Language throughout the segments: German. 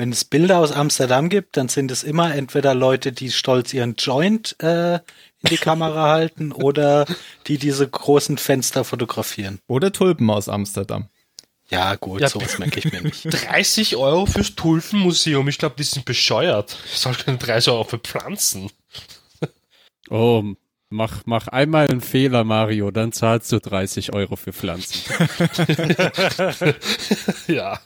Wenn es Bilder aus Amsterdam gibt, dann sind es immer entweder Leute, die stolz ihren Joint äh, in die Kamera halten oder die diese großen Fenster fotografieren. Oder Tulpen aus Amsterdam. Ja, gut, Ja, sowas merke ich mir nicht. 30 Euro fürs Tulpenmuseum. Ich glaube, die sind bescheuert. Ich soll keine 30 Euro für Pflanzen. Oh, mach, mach einmal einen Fehler, Mario, dann zahlst du 30 Euro für Pflanzen. Ja.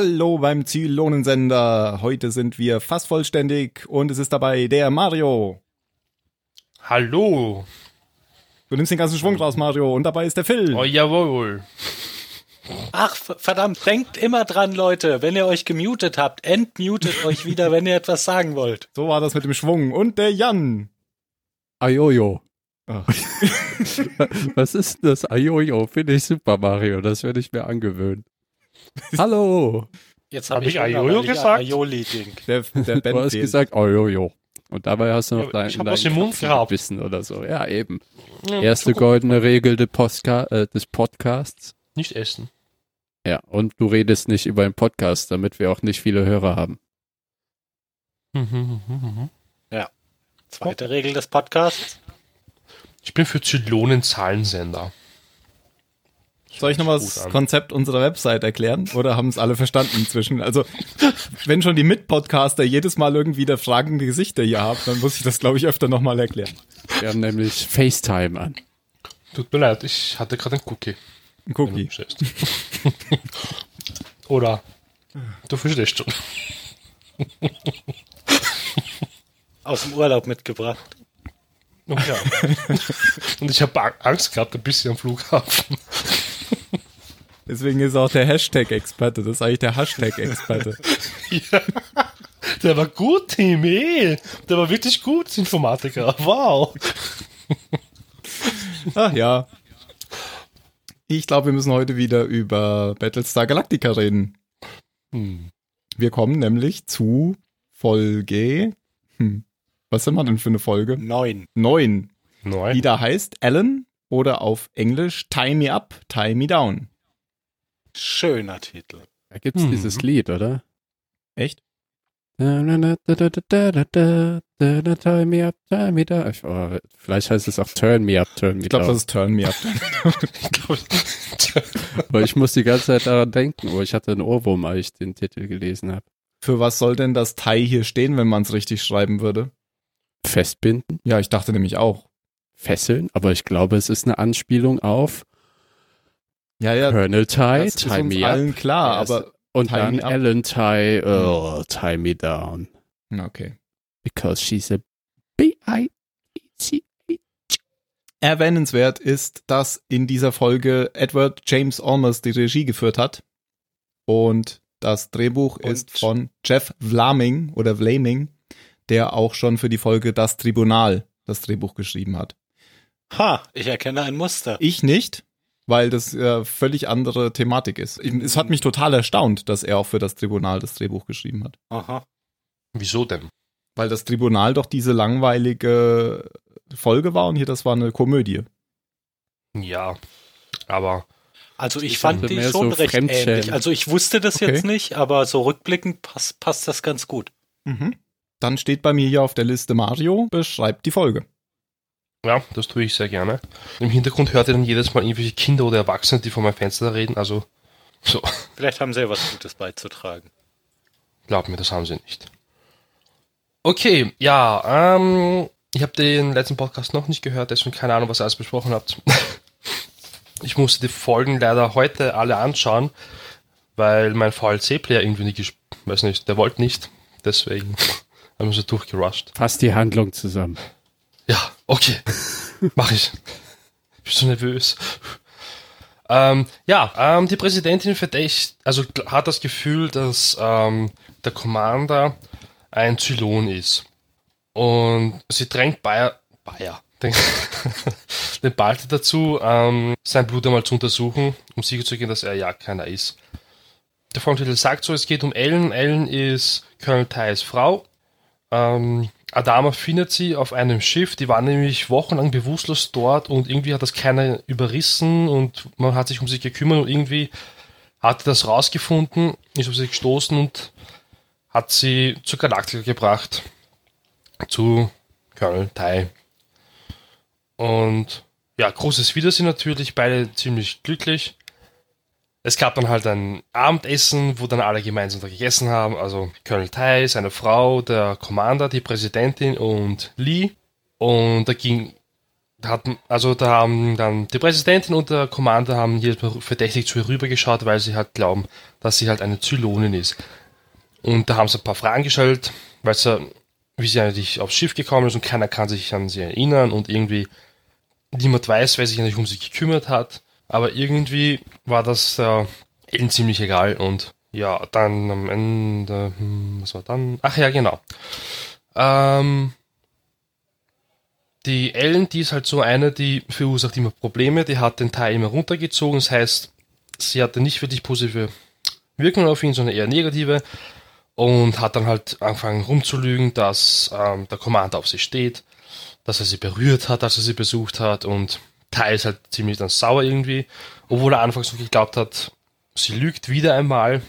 Hallo beim Zylonensender. Heute sind wir fast vollständig und es ist dabei der Mario. Hallo. Du nimmst den ganzen Schwung raus, Mario, und dabei ist der Phil. Oh, jawohl. Ach, verdammt, denkt immer dran, Leute, wenn ihr euch gemutet habt, entmutet euch wieder, wenn ihr etwas sagen wollt. So war das mit dem Schwung. Und der Jan. Ajojo. Ach. Was ist denn das? Ajojo, finde ich super, Mario. Das werde ich mir angewöhnen. Hallo. Jetzt Hab habe ich weil ich gesagt? Aioli-Ding. Der, der Ben Du hast gesagt Ajojo. Und dabei hast du noch Ja, dein, ich hab Mund gehabt. gebissen oder so. Ja, eben. Ja, Erste goldene Regel des, Postka äh, des Podcasts. Nicht essen. Ja, und du redest nicht über den Podcast, damit wir auch nicht viele Hörer haben. Zweite Regel des Podcasts. Ich bin für Zylonen-Zahlensender. Soll ich nochmal das an. Konzept unserer Website erklären? Oder haben es alle verstanden inzwischen? Also, wenn schon die Mitpodcaster jedes Mal irgendwie der fragende Gesichter hier haben, dann muss ich das, glaube ich, öfter nochmal erklären. Wir haben nämlich FaceTime an. Tut mir leid, ich hatte gerade einen Cookie. Ein Cookie. Oder du verstehst schon. Aus dem Urlaub mitgebracht. Oh, ja. Und ich habe Angst gehabt, ein bisschen am Flughafen. Deswegen ist er auch der Hashtag-Experte. Das ist eigentlich der Hashtag-Experte. Ja. Der war gut, Team, eh. Der war wirklich gut, Informatiker. Wow. Ach ja. Ich glaube, wir müssen heute wieder über Battlestar Galactica reden. Hm. Wir kommen nämlich zu Folge. Hm, was sind wir denn für eine Folge? Neun. Neun. Neun. Die da heißt Alan oder auf Englisch Tie Me Up, Tie Me Down. Schöner Titel. Da gibt es mhm. dieses Lied, oder? Echt? Turn me up, turn me down. Oh, vielleicht heißt es auch Turn me up, turn me down. Ich glaube, das ist Turn me up. ich glaube, Aber ich muss die ganze Zeit daran denken, wo ich hatte einen Ohrwurm, als ich den Titel gelesen habe. Für was soll denn das Thai hier stehen, wenn man es richtig schreiben würde? Festbinden? Ja, ich dachte nämlich auch. Fesseln? Aber ich glaube, es ist eine Anspielung auf ja, ja, Colonel Tie, das ist Tie uns me up. allen klar, Ja, es- aber Und Tie dann up. Ellen Tie, oh, Tie me down. okay. Because she's a B-I-E-C. Erwähnenswert ist, dass in dieser Folge Edward James Olmers die Regie geführt hat. Und das Drehbuch Und- ist von Jeff Vlaming oder Vlaming, der auch schon für die Folge Das Tribunal das Drehbuch geschrieben hat. Ha, ich erkenne ein Muster. Ich nicht, weil das äh, völlig andere Thematik ist. Es hat mich total erstaunt, dass er auch für das Tribunal das Drehbuch geschrieben hat. Aha. Wieso denn? Weil das Tribunal doch diese langweilige Folge war und hier das war eine Komödie. Ja, aber Also ich fand die schon so recht ähnlich. Also ich wusste das Okay. jetzt nicht, aber so rückblickend passt, passt das ganz gut. Mhm. Dann steht bei mir hier auf der Liste Mario, beschreibt die Folge. Ja, das tue ich sehr gerne. Im Hintergrund hört ihr dann jedes Mal irgendwelche Kinder oder Erwachsene, die vor meinem Fenster reden. Also, so, Vielleicht haben sie ja was Gutes beizutragen. glaub mir, das haben sie nicht. Okay, ja, ähm, ich habe den letzten Podcast noch nicht gehört, deswegen keine Ahnung, was ihr alles besprochen habt. Ich musste die Folgen leider heute alle anschauen, weil mein VLC-Player irgendwie nicht, gesp- weiß nicht, der wollte nicht. Deswegen haben wir so durchgerusht. Fass die Handlung zusammen. Ja, okay. Mach ich. Ich bin so nervös. Ähm, ja, ähm, die Präsidentin verdächt, also hat das Gefühl, dass ähm, der Commander ein Zylon ist. Und sie drängt Bayer, Bayer, den, den Balti dazu, ähm, sein Blut einmal zu untersuchen, um sicherzugehen, dass er ja keiner ist. Der Folgentitel sagt so, es geht um Ellen. Ellen ist Colonel Tys Frau. Ähm, Adama findet sie auf einem Schiff, die war nämlich wochenlang bewusstlos dort und irgendwie hat das keiner überrissen und man hat sich um sie gekümmert und irgendwie hat das rausgefunden, ist auf sie gestoßen und hat sie zur Galaktika gebracht. Zu Colonel Tai. Und ja, großes Wiedersehen natürlich, beide ziemlich glücklich. Es gab dann halt ein Abendessen, wo dann alle gemeinsam da gegessen haben. Also Colonel Tai, seine Frau, der Commander, die Präsidentin und Lee. Und da ging, hatten, also da haben dann die Präsidentin und der Commander haben jedes Mal verdächtig zu ihr rübergeschaut, weil sie halt glauben, dass sie halt eine Zylonin ist. Und da haben sie ein paar Fragen gestellt, weil sie, wie sie eigentlich aufs Schiff gekommen ist und keiner kann sich an sie erinnern und irgendwie niemand weiß, wer sich eigentlich um sie gekümmert hat. Aber irgendwie war das äh, Ellen ziemlich egal und ja, dann am Ende, hm, was war dann? Ach ja, genau. Ähm, die Ellen, die ist halt so eine, die verursacht immer Probleme, die hat den Teil immer runtergezogen, das heißt, sie hatte nicht wirklich positive Wirkungen auf ihn, sondern eher negative und hat dann halt angefangen rumzulügen, dass ähm, der Commander auf sie steht, dass er sie berührt hat, als er sie besucht hat und Ist halt ziemlich dann sauer irgendwie, obwohl er anfangs noch geglaubt hat, sie lügt wieder einmal.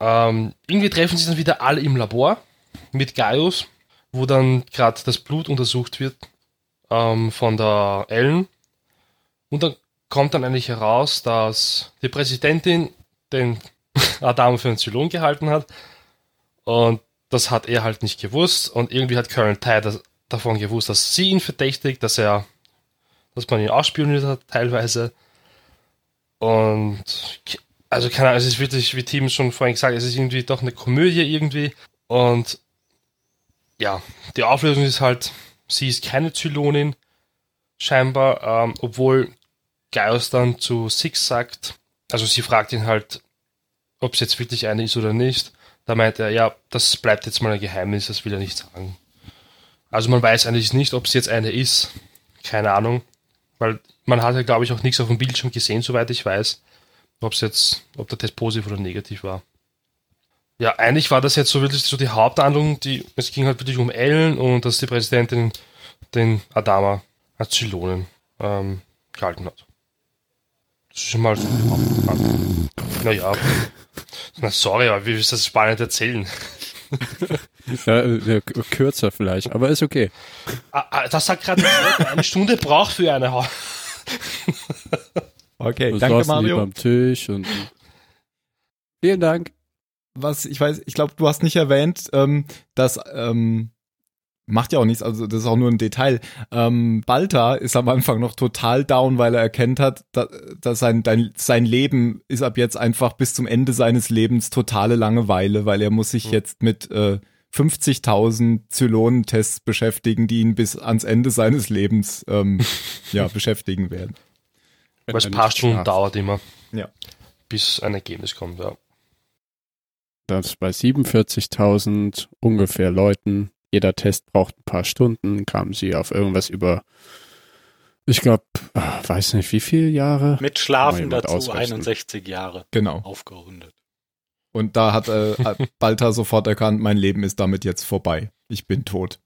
Ähm, irgendwie treffen sie dann wieder alle im Labor mit Gaius, wo dann gerade das Blut untersucht wird ähm, von der Ellen. Und dann kommt dann eigentlich heraus, dass die Präsidentin den Adam für einen Zylon gehalten hat. Und das hat er halt nicht gewusst. Und irgendwie hat Colonel Ty das, davon gewusst, dass sie ihn verdächtigt, dass er, dass man ihn ausspioniert hat, teilweise. Und also keine Ahnung, es ist wirklich, wie Tim schon vorhin gesagt, es ist irgendwie doch eine Komödie irgendwie. Und ja, die Auflösung ist halt, sie ist keine Zylonin, scheinbar, ähm, obwohl Gaius dann zu Six sagt, also sie fragt ihn halt, ob es jetzt wirklich eine ist oder nicht. Da meint er, ja, das bleibt jetzt mal ein Geheimnis, das will er nicht sagen. Also man weiß eigentlich nicht, ob es jetzt eine ist. Keine Ahnung. Weil man hat ja, glaube ich, auch nichts auf dem Bildschirm gesehen, soweit ich weiß. Ob es jetzt, ob der Test positiv oder negativ war. Ja, eigentlich war das jetzt so wirklich so die Haupthandlung, die, es ging halt wirklich um Ellen und dass die Präsidentin den Adama als Zylonen ähm, gehalten hat. Das ist schon mal so die Haupthandlung. Naja. Na sorry, aber wie willst du das spannend erzählen? Ja, äh, kürzer vielleicht, aber ist okay. Ah, ah, das sagt gerade eine Stunde braucht für eine Ha- Okay, Du danke Mario. beim Tisch und vielen Dank. Was, ich weiß, ich glaube, du hast nicht erwähnt, ähm, dass, ähm, macht ja auch nichts, also das ist auch nur ein Detail. Ähm, Balta ist am Anfang noch total down, weil er erkennt hat, dass, dass sein, dein, sein Leben ist ab jetzt einfach bis zum Ende seines Lebens totale Langeweile, weil er muss sich jetzt mit äh, 50.000 Zylonentests beschäftigen, die ihn bis ans Ende seines Lebens ähm, ja, beschäftigen werden. Weil es ein paar Stunden dauert immer, Ja. bis ein Ergebnis kommt, ja. Das bei 47.000 ungefähr Leuten, jeder Test braucht ein paar Stunden, kamen sie auf irgendwas über, ich glaube, weiß nicht wie viele Jahre. Mit Schlafen dazu ausrechnen. 61 Jahre Genau. aufgerundet. Und da hat äh, Balta sofort erkannt, mein Leben ist damit jetzt vorbei. Ich bin tot.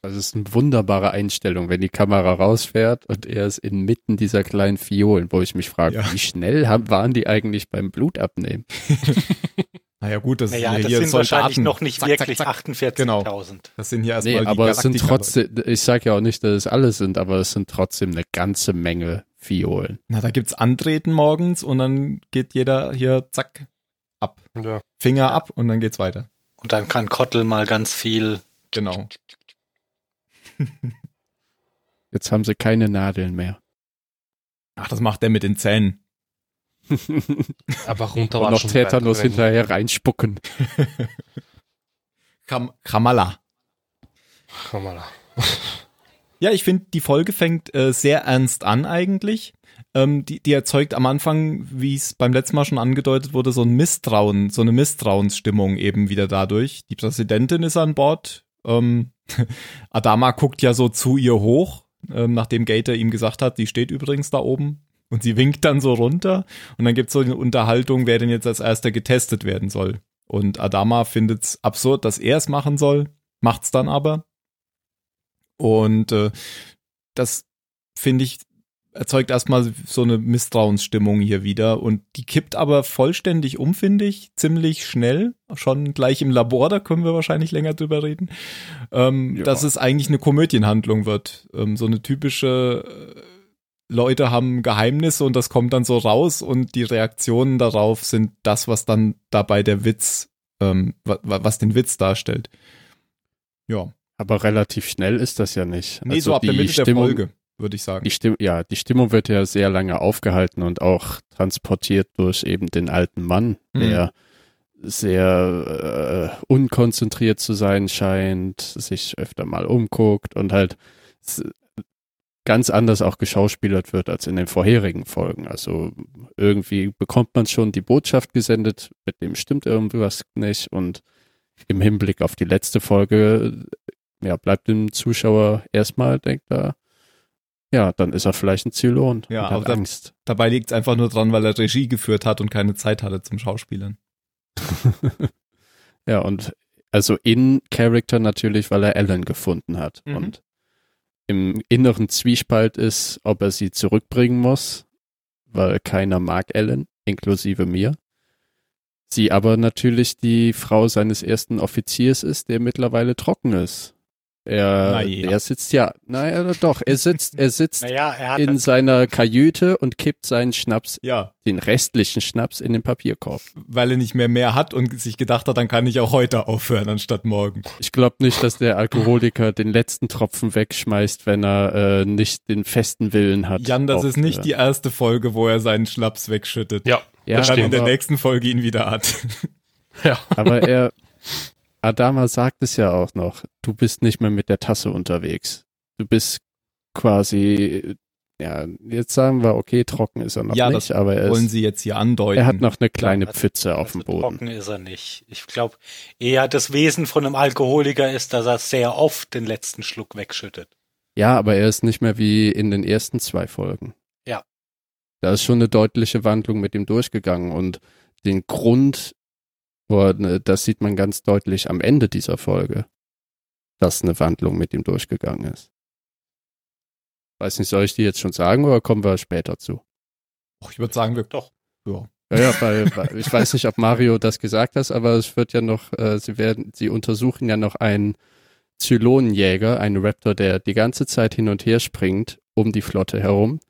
Das ist eine wunderbare Einstellung, wenn die Kamera rausfährt und er ist inmitten dieser kleinen Fiolen, wo ich mich frage, Ja. wie schnell haben, waren die eigentlich beim Blutabnehmen? Naja, gut, das Naja, sind das hier sind Soldaten. wahrscheinlich noch nicht Zack, wirklich zack. 48.000. Genau. Das sind hier erstmal Nee, die aber es sind trotzdem, ich sag ja auch nicht, dass es alle sind, aber es sind trotzdem eine ganze Menge Fiolen. Na, da gibt's Antreten morgens und dann geht jeder hier zack ab. ja. Finger ab und dann geht's weiter. Und dann kann Kottel mal ganz viel. Genau. Jetzt haben sie keine Nadeln mehr. Ach, das macht der mit den Zähnen. Aber runter Und noch Tetanus hinterher reinspucken. Kam Kramala. Komm mal. Ja, ich finde, die Folge fängt äh, sehr ernst an eigentlich. Ähm, die, die erzeugt am Anfang, wie es beim letzten Mal schon angedeutet wurde, so ein Misstrauen, so eine Misstrauensstimmung eben wieder dadurch. Die Präsidentin ist an Bord. Ähm, Adama guckt ja so zu ihr hoch, ähm, nachdem Gator ihm gesagt hat, die steht übrigens da oben. Und sie winkt dann so runter. Und dann gibt's so eine Unterhaltung, wer denn jetzt als erster getestet werden soll. Und Adama findet's absurd, dass er es machen soll, macht's dann aber. Und äh, das finde ich erzeugt erstmal so eine Misstrauensstimmung hier wieder und die kippt aber vollständig um, finde ich, ziemlich schnell, schon gleich im Labor, da können wir wahrscheinlich länger drüber reden, ähm, Ja. dass es eigentlich eine Komödienhandlung wird, ähm, so eine typische Leute haben Geheimnisse und das kommt dann so raus und die Reaktionen darauf sind das, was dann dabei der Witz, ähm, wa- wa- was den Witz darstellt. Ja, Aber relativ schnell ist das ja nicht. nee, Also so ab der Mitte der Stimmung- Folge, würde ich sagen. Die Stimmung, ja, die Stimmung wird ja sehr lange aufgehalten und auch transportiert durch eben den alten Mann, Mhm. der sehr äh, unkonzentriert zu sein scheint, sich öfter mal umguckt und halt ganz anders auch geschauspielert wird als in den vorherigen Folgen. Also irgendwie bekommt man schon die Botschaft gesendet, mit dem stimmt irgendwas nicht und im Hinblick auf die letzte Folge, ja, bleibt dem Zuschauer erstmal, denkt er, ja, dann ist er vielleicht ein Zylon Ja, und aber hat da- Angst. Dabei liegt es einfach nur dran, weil er Regie geführt hat und keine Zeit hatte zum Schauspielern. ja, und also in Character natürlich, weil er Ellen gefunden hat Mhm. und im inneren Zwiespalt ist, ob er sie zurückbringen muss, weil keiner mag Ellen, inklusive mir. Sie aber natürlich die Frau seines ersten Offiziers ist, der mittlerweile trocken ist. Er, ja. er sitzt ja, naja, doch, er sitzt, er sitzt Naja, er in seiner Kajüte und kippt seinen Schnaps, Ja, den restlichen Schnaps in den Papierkorb. weil er nicht mehr mehr hat und sich gedacht hat, dann kann ich auch heute aufhören anstatt morgen. Ich glaube nicht, dass der Alkoholiker den letzten Tropfen wegschmeißt, wenn er äh, nicht den festen Willen hat. Jan, das ist nicht die erste Folge, wo er seinen Schnaps wegschüttet. Ja, ja, dann in der nächsten Folge ihn wieder hat. Ja. aber er, Adama sagt es ja auch noch, du bist nicht mehr mit der Tasse unterwegs. Du bist quasi, ja, jetzt sagen wir, okay, trocken ist er noch Ja, nicht, das aber er, Wollen ist, Sie jetzt hier andeuten? er hat noch eine kleine Ja, Pfütze auf dem also Boden. trocken ist er nicht. Ich glaube, eher das Wesen von einem Alkoholiker ist, dass er sehr oft den letzten Schluck wegschüttet. Ja, aber er ist nicht mehr wie in den ersten zwei Folgen. Ja. Da ist schon eine deutliche Wandlung mit ihm durchgegangen und den Grund, boah, ne, das sieht man ganz deutlich am Ende dieser Folge, dass eine Wandlung mit ihm durchgegangen ist. Weiß nicht, soll ich die jetzt schon sagen oder kommen wir später zu? Och, ich würde sagen, wir Doch. Ja. Ja, ja, weil, weil ich weiß nicht, ob Mario das gesagt hat, aber es wird ja noch, äh, sie werden, sie untersuchen ja noch einen Zylonenjäger, einen Raptor, der die ganze Zeit hin und her springt um die Flotte herum.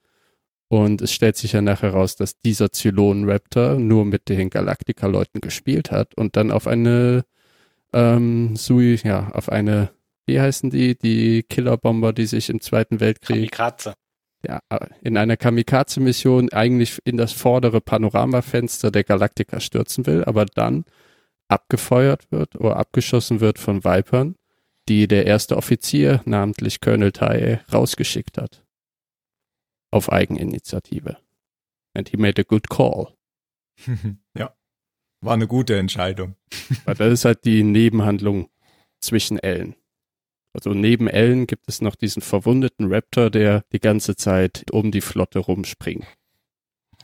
Und es stellt sich ja nachher raus, dass dieser Zylonen-Raptor nur mit den Galactica-Leuten gespielt hat und dann auf eine ähm, Sui, ja, auf eine, wie heißen die, die Killerbomber, die sich im Zweiten Weltkrieg Kamikaze. ja, in einer Kamikaze-Mission eigentlich in das vordere Panoramafenster der Galaktika stürzen will, aber dann abgefeuert wird oder abgeschossen wird von Vipern, die der erste Offizier, namentlich Colonel Tai, rausgeschickt hat. Auf Eigeninitiative. And he made a good call. ja. War eine gute Entscheidung. Weil das ist halt die Nebenhandlung zwischen Ellen. Also neben Ellen gibt es noch diesen verwundeten Raptor, der die ganze Zeit um die Flotte rumspringt.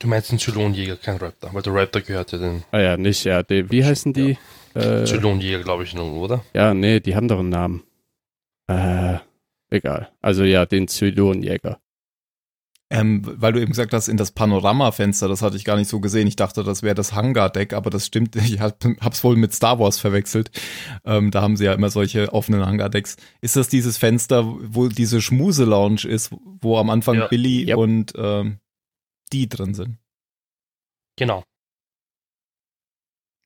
Du meinst den Zylonjäger, kein Raptor, weil der Raptor gehört ja den Ah ja, nicht, ja. Die, wie heißen die? Äh, Zylonjäger, glaube ich, nur, oder? ja, nee, die haben doch einen Namen. Äh, egal. Also ja, den Zylonjäger. Ähm, weil du eben gesagt hast, in das Panoramafenster, das hatte ich gar nicht so gesehen. Ich dachte, das wäre das Hangar-Deck, aber das stimmt. Ich hab, hab's wohl mit Star Wars verwechselt. Ähm, da haben sie ja immer solche offenen Hangar-Decks. Ist das dieses Fenster, wo diese Schmuse-Lounge ist, wo am Anfang Ja. Billy Yep. und ähm, die drin sind? Genau.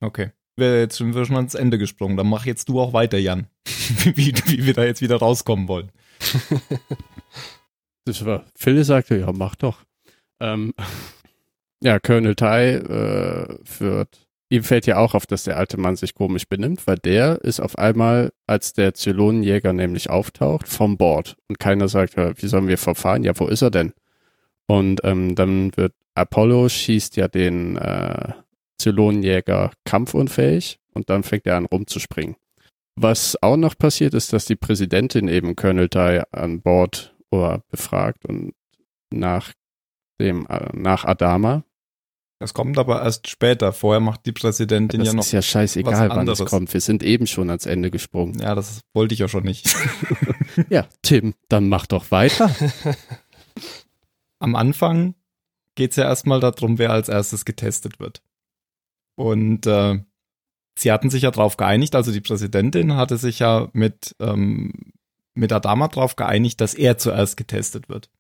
Okay. Jetzt sind wir schon ans Ende gesprungen. Dann mach jetzt du auch weiter, Jan. wie, wie wir da jetzt wieder rauskommen wollen. Das war, Phil sagte, ja, mach doch. Ähm, ja, Colonel Tai äh, wird, ihm fällt ja auch auf, dass der alte Mann sich komisch benimmt, weil der ist auf einmal, als der Zylonenjäger nämlich auftaucht, vom Bord. Und keiner sagt, wie sollen wir verfahren? Ja, wo ist er denn? Und ähm, dann wird Apollo schießt ja den äh, Zylonenjäger kampfunfähig und dann fängt er an rumzuspringen. Was auch noch passiert ist, dass die Präsidentin eben Colonel Tai an Bord oder befragt und nach dem, äh, nach Adama. Das kommt aber erst später. Vorher macht die Präsidentin Das ja noch. ist ja scheißegal, wann es anderes. kommt. Wir sind eben schon ans Ende gesprungen. Ja, das wollte ich ja schon nicht. Ja, Tim, dann mach doch weiter. Am Anfang geht es ja erstmal darum, wer als erstes getestet wird. Und äh, sie hatten sich ja darauf geeinigt, also die Präsidentin hatte sich ja mit, ähm, mit Adama darauf geeinigt, dass er zuerst getestet wird.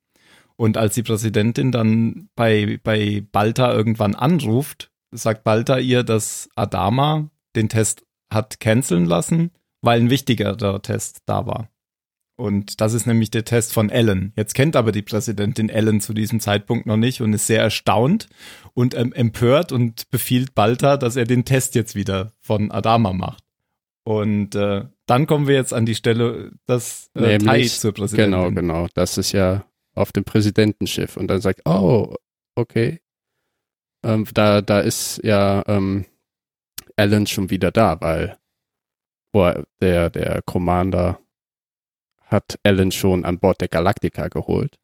Und als die Präsidentin dann bei, bei Balta irgendwann anruft, sagt Balta ihr, dass Adama den Test hat canceln lassen, weil ein wichtigerer Test da war. Und das ist nämlich der Test von Ellen. Jetzt kennt aber die Präsidentin Ellen zu diesem Zeitpunkt noch nicht und ist sehr erstaunt und ähm, empört und befiehlt Balta, dass er den Test jetzt wieder von Adama macht. Und äh, dann kommen wir jetzt an die Stelle, dass äh, Tai Nämlich, zur Präsidentin. Genau, genau. Das ist ja auf dem Präsidentenschiff. Und dann sagt, oh, okay. Ähm, da, da ist ja ähm, Alan schon wieder da, weil boah, der, der Commander hat Alan schon an Bord der Galactica geholt.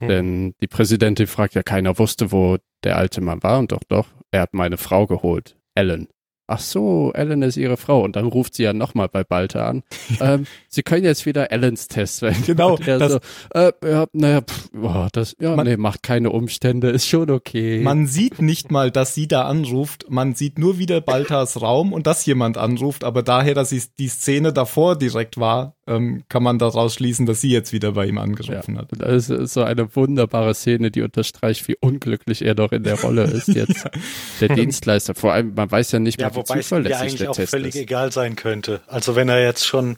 Hm. Denn die Präsidentin fragt ja, keiner wusste, wo der alte Mann war. Und doch, doch, er hat meine Frau geholt, Alan. Ach so, Ellen ist ihre Frau. Und dann ruft sie ja nochmal bei Balta an. ähm, sie können jetzt wieder Ellens Test wählen. Genau, das- so, äh, ja, naja, pff, boah, das, ja, Man- nee, macht keine Umstände, ist schon okay. Man sieht nicht mal, dass sie da anruft. Man sieht nur wieder Baltas Raum und dass jemand anruft. Aber daher, dass sie- die Szene davor direkt war, ähm, kann man daraus schließen, dass sie jetzt wieder bei ihm angerufen hat. Und das ist so eine wunderbare Szene, die unterstreicht, wie unglücklich er doch in der Rolle ist jetzt. Der Dienstleister. Vor allem, man weiß ja nicht mehr, Ja, wobei es mir eigentlich auch Test völlig ist. egal sein könnte. Also wenn er jetzt schon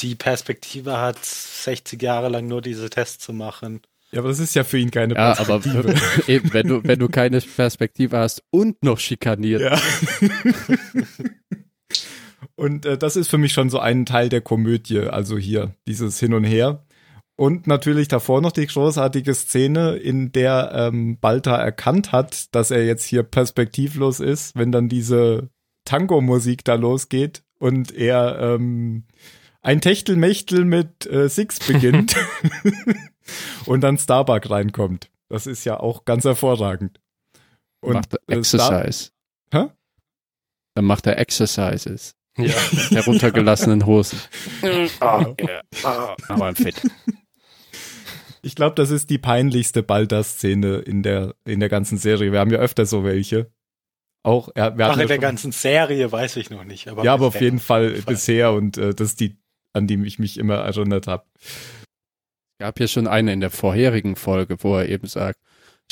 die Perspektive hat, 60 Jahre lang nur diese Tests zu machen. Ja, aber das ist ja für ihn keine Ja, aber Perspektive. eben, wenn du, wenn du keine Perspektive hast und noch schikaniert. Ja. und äh, das ist für mich schon so ein Teil der Komödie, also hier, dieses Hin und Her. Und natürlich davor noch die großartige Szene, in der ähm, Balta erkannt hat, dass er jetzt hier perspektivlos ist, wenn dann diese Tango-Musik da losgeht und er ähm, ein Techtelmechtel mit äh, Six beginnt und dann Starbuck reinkommt. Das ist ja auch ganz hervorragend. macht er äh, Exercise. Hä? Dann macht er Exercises. Ja. Heruntergelassenen Hosen. oh, yeah. oh, aber fit. Ich glaube, das ist die peinlichste Balder-Szene in der, in der ganzen Serie. Wir haben ja öfter so welche. Auch, ja, wir Ach, in ja der ganzen Serie weiß ich noch nicht. Aber ja, aber auf jeden Fall Fall. bisher und äh, das ist die, an die ich mich immer erinnert habe. gab hier schon eine in der vorherigen Folge, wo er eben sagt,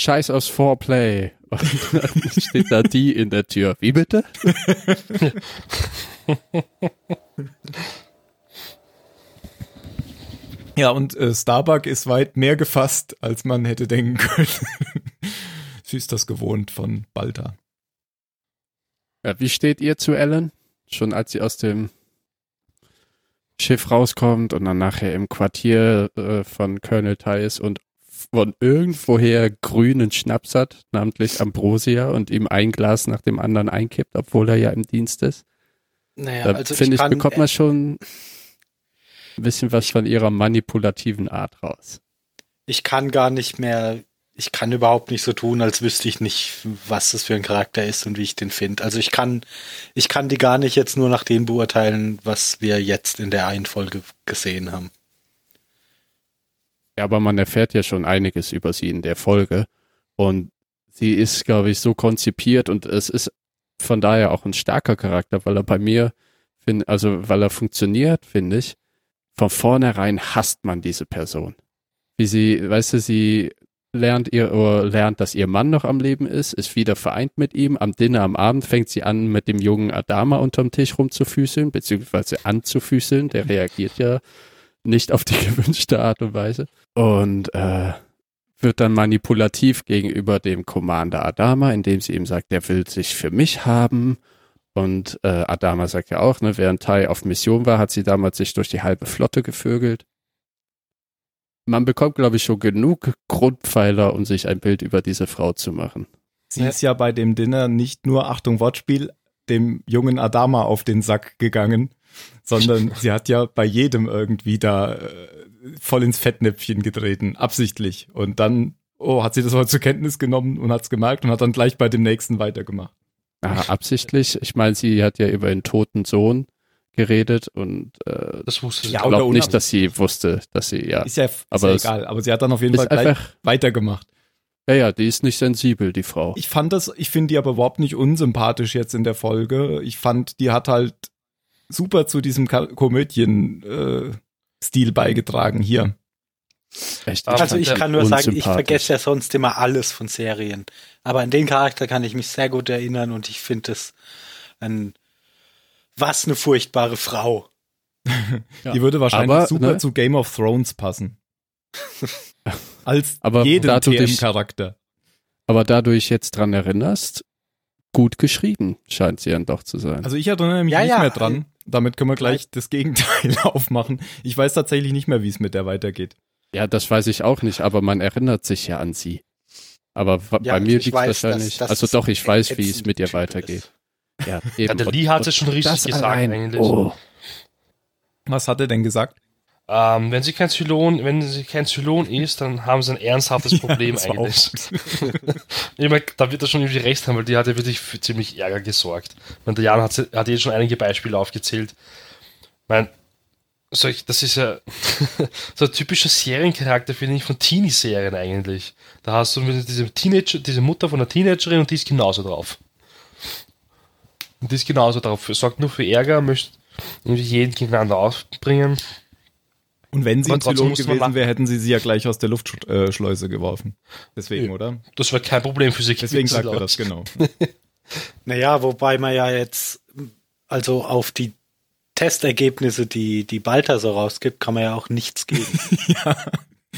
Scheiß aufs Foreplay. Und dann steht da die in der Tür. Wie bitte? Ja, und äh, Starbuck ist weit mehr gefasst, als man hätte denken können. Sie ist das gewohnt von Balta. Ja, wie steht ihr zu Ellen? Schon als sie aus dem Schiff rauskommt und dann nachher im Quartier äh, von Colonel Tai ist und von irgendwoher grünen Schnaps hat, namentlich Ambrosia, und ihm ein Glas nach dem anderen einkippt, obwohl er ja im Dienst ist. Naja, Da also finde ich, kann- bekommt man schon ein bisschen was von ihrer manipulativen Art raus. ich kann gar nicht mehr, ich kann überhaupt nicht so tun, als wüsste ich nicht, was das für ein Charakter ist und wie ich den finde. Also ich kann, ich kann die gar nicht jetzt nur nach dem beurteilen, was wir jetzt in der einen Folge gesehen haben. Ja, aber man erfährt ja schon einiges über sie in der Folge. Und sie ist, glaube ich, so konzipiert und es ist von daher auch ein starker Charakter, weil er bei mir, find, also weil er funktioniert, finde ich. Von vornherein hasst man diese Person. Wie sie, weißt du, sie lernt ihr oder lernt, dass ihr Mann noch am Leben ist, ist wieder vereint mit ihm. Am Dinner am Abend fängt sie an, mit dem jungen Adama unterm Tisch rumzufüßeln, beziehungsweise anzufüßeln. Der reagiert ja nicht auf die gewünschte Art und Weise. Und äh, wird dann manipulativ gegenüber dem Commander Adama, indem sie ihm sagt, der will sich für mich haben. Und äh, Adama sagt ja auch, ne, während Tai auf Mission war, hat sie damals sich durch die halbe Flotte gevögelt. Man bekommt, glaube ich, schon genug Grundpfeiler, um sich ein Bild über diese Frau zu machen. Sie ist ja bei dem Dinner nicht nur, Achtung, Wortspiel, dem jungen Adama auf den Sack gegangen, sondern sie hat ja bei jedem irgendwie da äh, voll ins Fettnäpfchen getreten, absichtlich. Und dann, oh, hat sie das mal zur Kenntnis genommen und hat's gemerkt und hat dann gleich bei dem nächsten weitergemacht. Aha, absichtlich. Ich meine, sie hat ja über einen toten Sohn geredet und äh, Das wusste Ja, ich. ich glaube nicht, dass sie wusste, dass sie, ja. Ist ja, ist Aber ja egal, aber sie hat dann auf jeden Fall gleich einfach- weitergemacht. Ja, ja, die ist nicht sensibel, die Frau. Ich fand das, ich finde die aber überhaupt nicht unsympathisch jetzt in der Folge. Ich fand, die hat halt super zu diesem Komödien-Stil beigetragen hier. Echt, Also Also ich kann nur sagen, ich vergesse ja sonst immer alles von Serien. Aber an den Charakter kann ich mich sehr gut erinnern und ich finde es ein was eine furchtbare Frau. Ja. Die würde wahrscheinlich Aber, super ne? zu Game of Thrones passen. Als Aber jeden da du dich- TM-Charakter. Aber da du dich jetzt dran erinnerst, gut geschrieben scheint sie dann doch zu sein. Also ich erinnere mich Ja, nicht ja. mehr dran. Damit können wir gleich das Gegenteil aufmachen. Ich weiß tatsächlich nicht mehr, wie es mit der weitergeht. ja, das weiß ich auch nicht, aber man erinnert sich ja an sie. Aber Ja, bei mir liegt weiß, wahrscheinlich, dass- dass also es doch, ich weiß, wie es mit ihr Typ weitergeht. ist. Ja, Ja, eben. der Und- Lee hat und es schon richtig das gesagt allein, eigentlich. Oh, Was hat er denn gesagt? Ähm, wenn sie kein Zylon, wenn sie kein Zylon ist, dann haben sie ein ernsthaftes Problem das eigentlich. ich mein, da wird er schon irgendwie recht haben, weil die hat ja wirklich für ziemlich Ärger gesorgt. Und der Jan hat, hat jetzt schon einige Beispiele aufgezählt. Ich mein, solch, das ist ja so ein typischer Seriencharakter, finde ich, von Teenie-Serien eigentlich. Da hast du diese Teenager, diese Mutter von einer Teenagerin und die ist genauso drauf. Und die ist genauso drauf. Sorgt nur für Ärger, möchte jeden gegeneinander aufbringen. Und wenn sie ein Zylon gewesen wäre, hätten sie sie ja gleich aus der Luftschleuse geworfen. Deswegen, Ja. oder? Das wäre kein Problem für sie. Deswegen sagt er das, genau. Naja, wobei man ja jetzt, also auf die Testergebnisse, die die Balthasar rausgibt, kann man ja auch nichts geben. ja.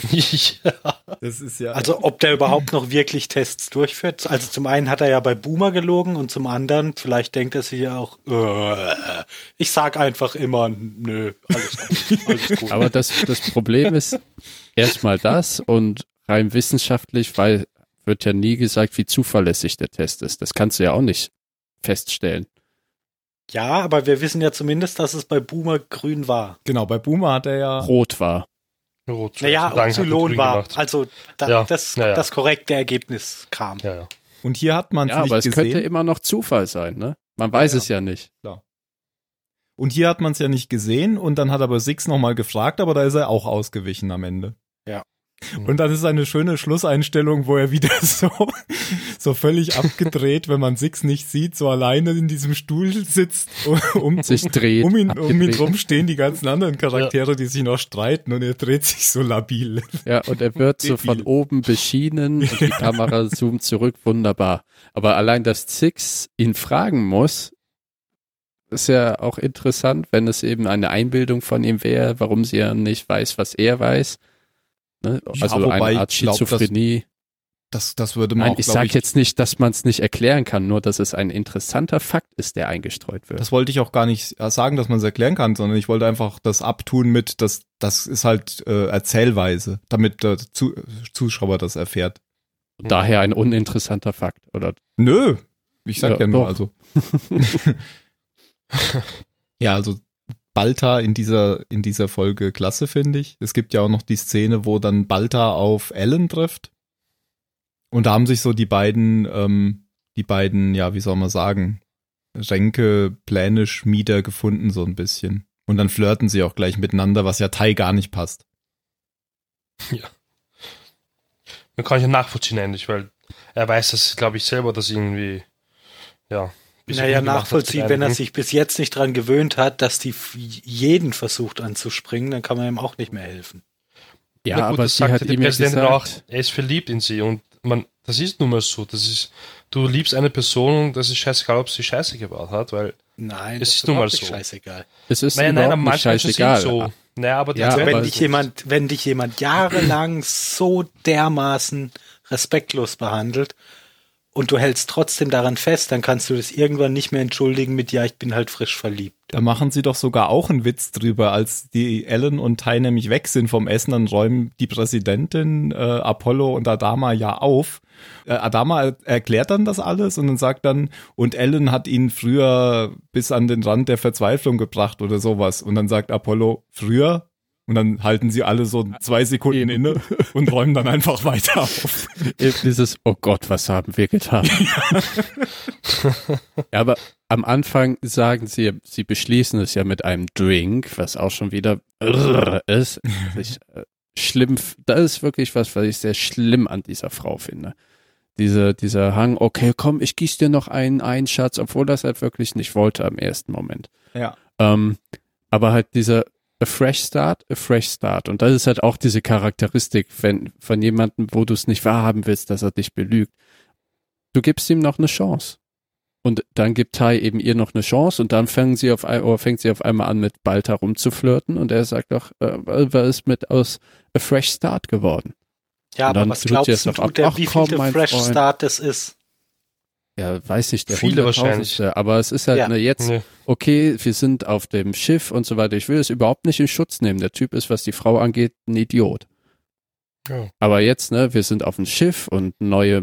Das ist ja. Also ob der überhaupt noch wirklich Tests durchführt. Also zum einen hat er ja bei Boomer gelogen und zum anderen, vielleicht denkt er sich ja auch, äh, ich sag einfach immer, nö, alles gut, alles gut. Aber das, das Problem ist erstmal das und rein wissenschaftlich, weil wird ja nie gesagt, wie zuverlässig der Test ist. Das kannst du ja auch nicht feststellen. ja, aber wir wissen ja zumindest, dass es bei Boomer grün war. genau, bei Boomer hat er ja. Rot war. Rot. Naja, Lang und Zylon grün war. gemacht. Also da, Ja, das, ja, das korrekte Ergebnis kam. Ja, ja. Und hier hat man es Ja, nicht aber es gesehen. könnte immer noch Zufall sein, ne? Man weiß Ja, ja. es ja nicht. Und hier hat man es ja nicht gesehen und dann hat aber Six nochmal gefragt, aber da ist er auch ausgewichen am Ende. Ja. Und dann ist eine schöne Schlusseinstellung, wo er wieder so, so völlig abgedreht, wenn man Six nicht sieht, so alleine in diesem Stuhl sitzt, um, Sich dreht. um ihn, um ihn rum stehen die ganzen anderen Charaktere, die sich noch streiten und er dreht sich so labil. Ja, und er wird so von oben beschienen und die Kamera zoomt zurück, wunderbar. Aber allein, dass Six ihn fragen muss, ist ja auch interessant, wenn es eben eine Einbildung von ihm wäre, warum sie ja nicht weiß, was er weiß. Ne? Ja, Also wobei eine Art ich glaub, das- Schizophrenie. Das, das würde man Nein, auch, ich sage jetzt nicht, dass man es nicht erklären kann, nur dass es ein interessanter Fakt ist, der eingestreut wird. Das wollte ich auch gar nicht äh, sagen, dass man es erklären kann, sondern ich wollte einfach das abtun mit, das, das ist halt äh, Erzählweise, damit der Zu Zuschauer das erfährt. Daher ein uninteressanter Fakt, oder? Nö, ich sag ja, Ja, nur, doch. also. ja, also Balta in dieser, in dieser Folge klasse, finde ich. Es gibt ja auch noch die Szene, wo dann Balta auf Ellen trifft. Und da haben sich so die beiden, ähm, die beiden, ja, wie soll man sagen, Ränke, Pläne, Schmieder gefunden, so ein bisschen. Und dann flirten sie auch gleich miteinander, was ja Tai gar nicht passt. Man kann ich ja nachvollziehen eigentlich, weil er weiß das, glaube ich, selber, dass irgendwie, ja. Naja, nachvollziehen, wenn er beiden. sich bis jetzt nicht dran gewöhnt hat, dass die jeden versucht anzuspringen, dann kann man ihm auch nicht mehr helfen. Ja, gut, aber das sie sagt hat ihm Präsidentin auch, gesagt, er ist verliebt in sie und man, das ist nun mal so, das ist, du liebst eine Person und das ist scheißegal, ob sie Scheiße gebaut hat, weil, Nein, Es das ist nun mal so. scheißegal. es ist nein, aber nicht manche Menschen sind scheißegal. so, Naja, aber Ja, Zeit- wenn aber- dich jemand, wenn dich jemand jahrelang so dermaßen respektlos behandelt und du hältst trotzdem daran fest, dann kannst du das irgendwann nicht mehr entschuldigen mit ja, ich bin halt frisch verliebt. Da machen sie doch sogar auch einen Witz drüber, als die Ellen und Ty nämlich weg sind vom Essen, dann räumen die Präsidentin, äh, Apollo und Adama ja auf. Äh, Adama er erklärt dann das alles und dann sagt dann, und Ellen hat ihn früher bis an den Rand der Verzweiflung gebracht oder sowas. Und dann sagt Apollo, früher? Und dann halten sie alle so zwei Sekunden inne und räumen dann einfach weiter auf. Dieses, oh Gott, was haben wir getan? ja, aber am Anfang sagen sie, sie beschließen es ja mit einem Drink, was auch schon wieder ist. Ich, äh, schlimm, das ist wirklich was, was ich sehr schlimm an dieser Frau finde. Diese, dieser Hang, okay, komm, ich gieß dir noch einen ein, Schatz, obwohl das halt wirklich nicht wollte am ersten Moment. Ja. Ähm, aber halt dieser a fresh start, a fresh start. Und das ist halt auch diese Charakteristik wenn, von jemandem, wo du es nicht wahrhaben willst, dass er dich belügt. Du gibst ihm noch eine Chance. Und dann gibt Tai eben ihr noch eine Chance und dann fangen sie auf oder fängt sie auf einmal an, mit Balta rumzuflirten und er sagt doch, äh, was ist mit aus a fresh start geworden? Ja, aber dann was tut glaubst du, ab. der, wie viel Fresh Freund. Start das ist? Ja, weiß nicht, der Viele Hunderttausendste, Aber es ist halt Ja. eine jetzt, Nee. okay, wir sind auf dem Schiff und so weiter. Ich will es überhaupt nicht in Schutz nehmen. Der Typ ist, was die Frau angeht, ein Idiot. Ja. Aber jetzt, ne, wir sind auf dem Schiff und neue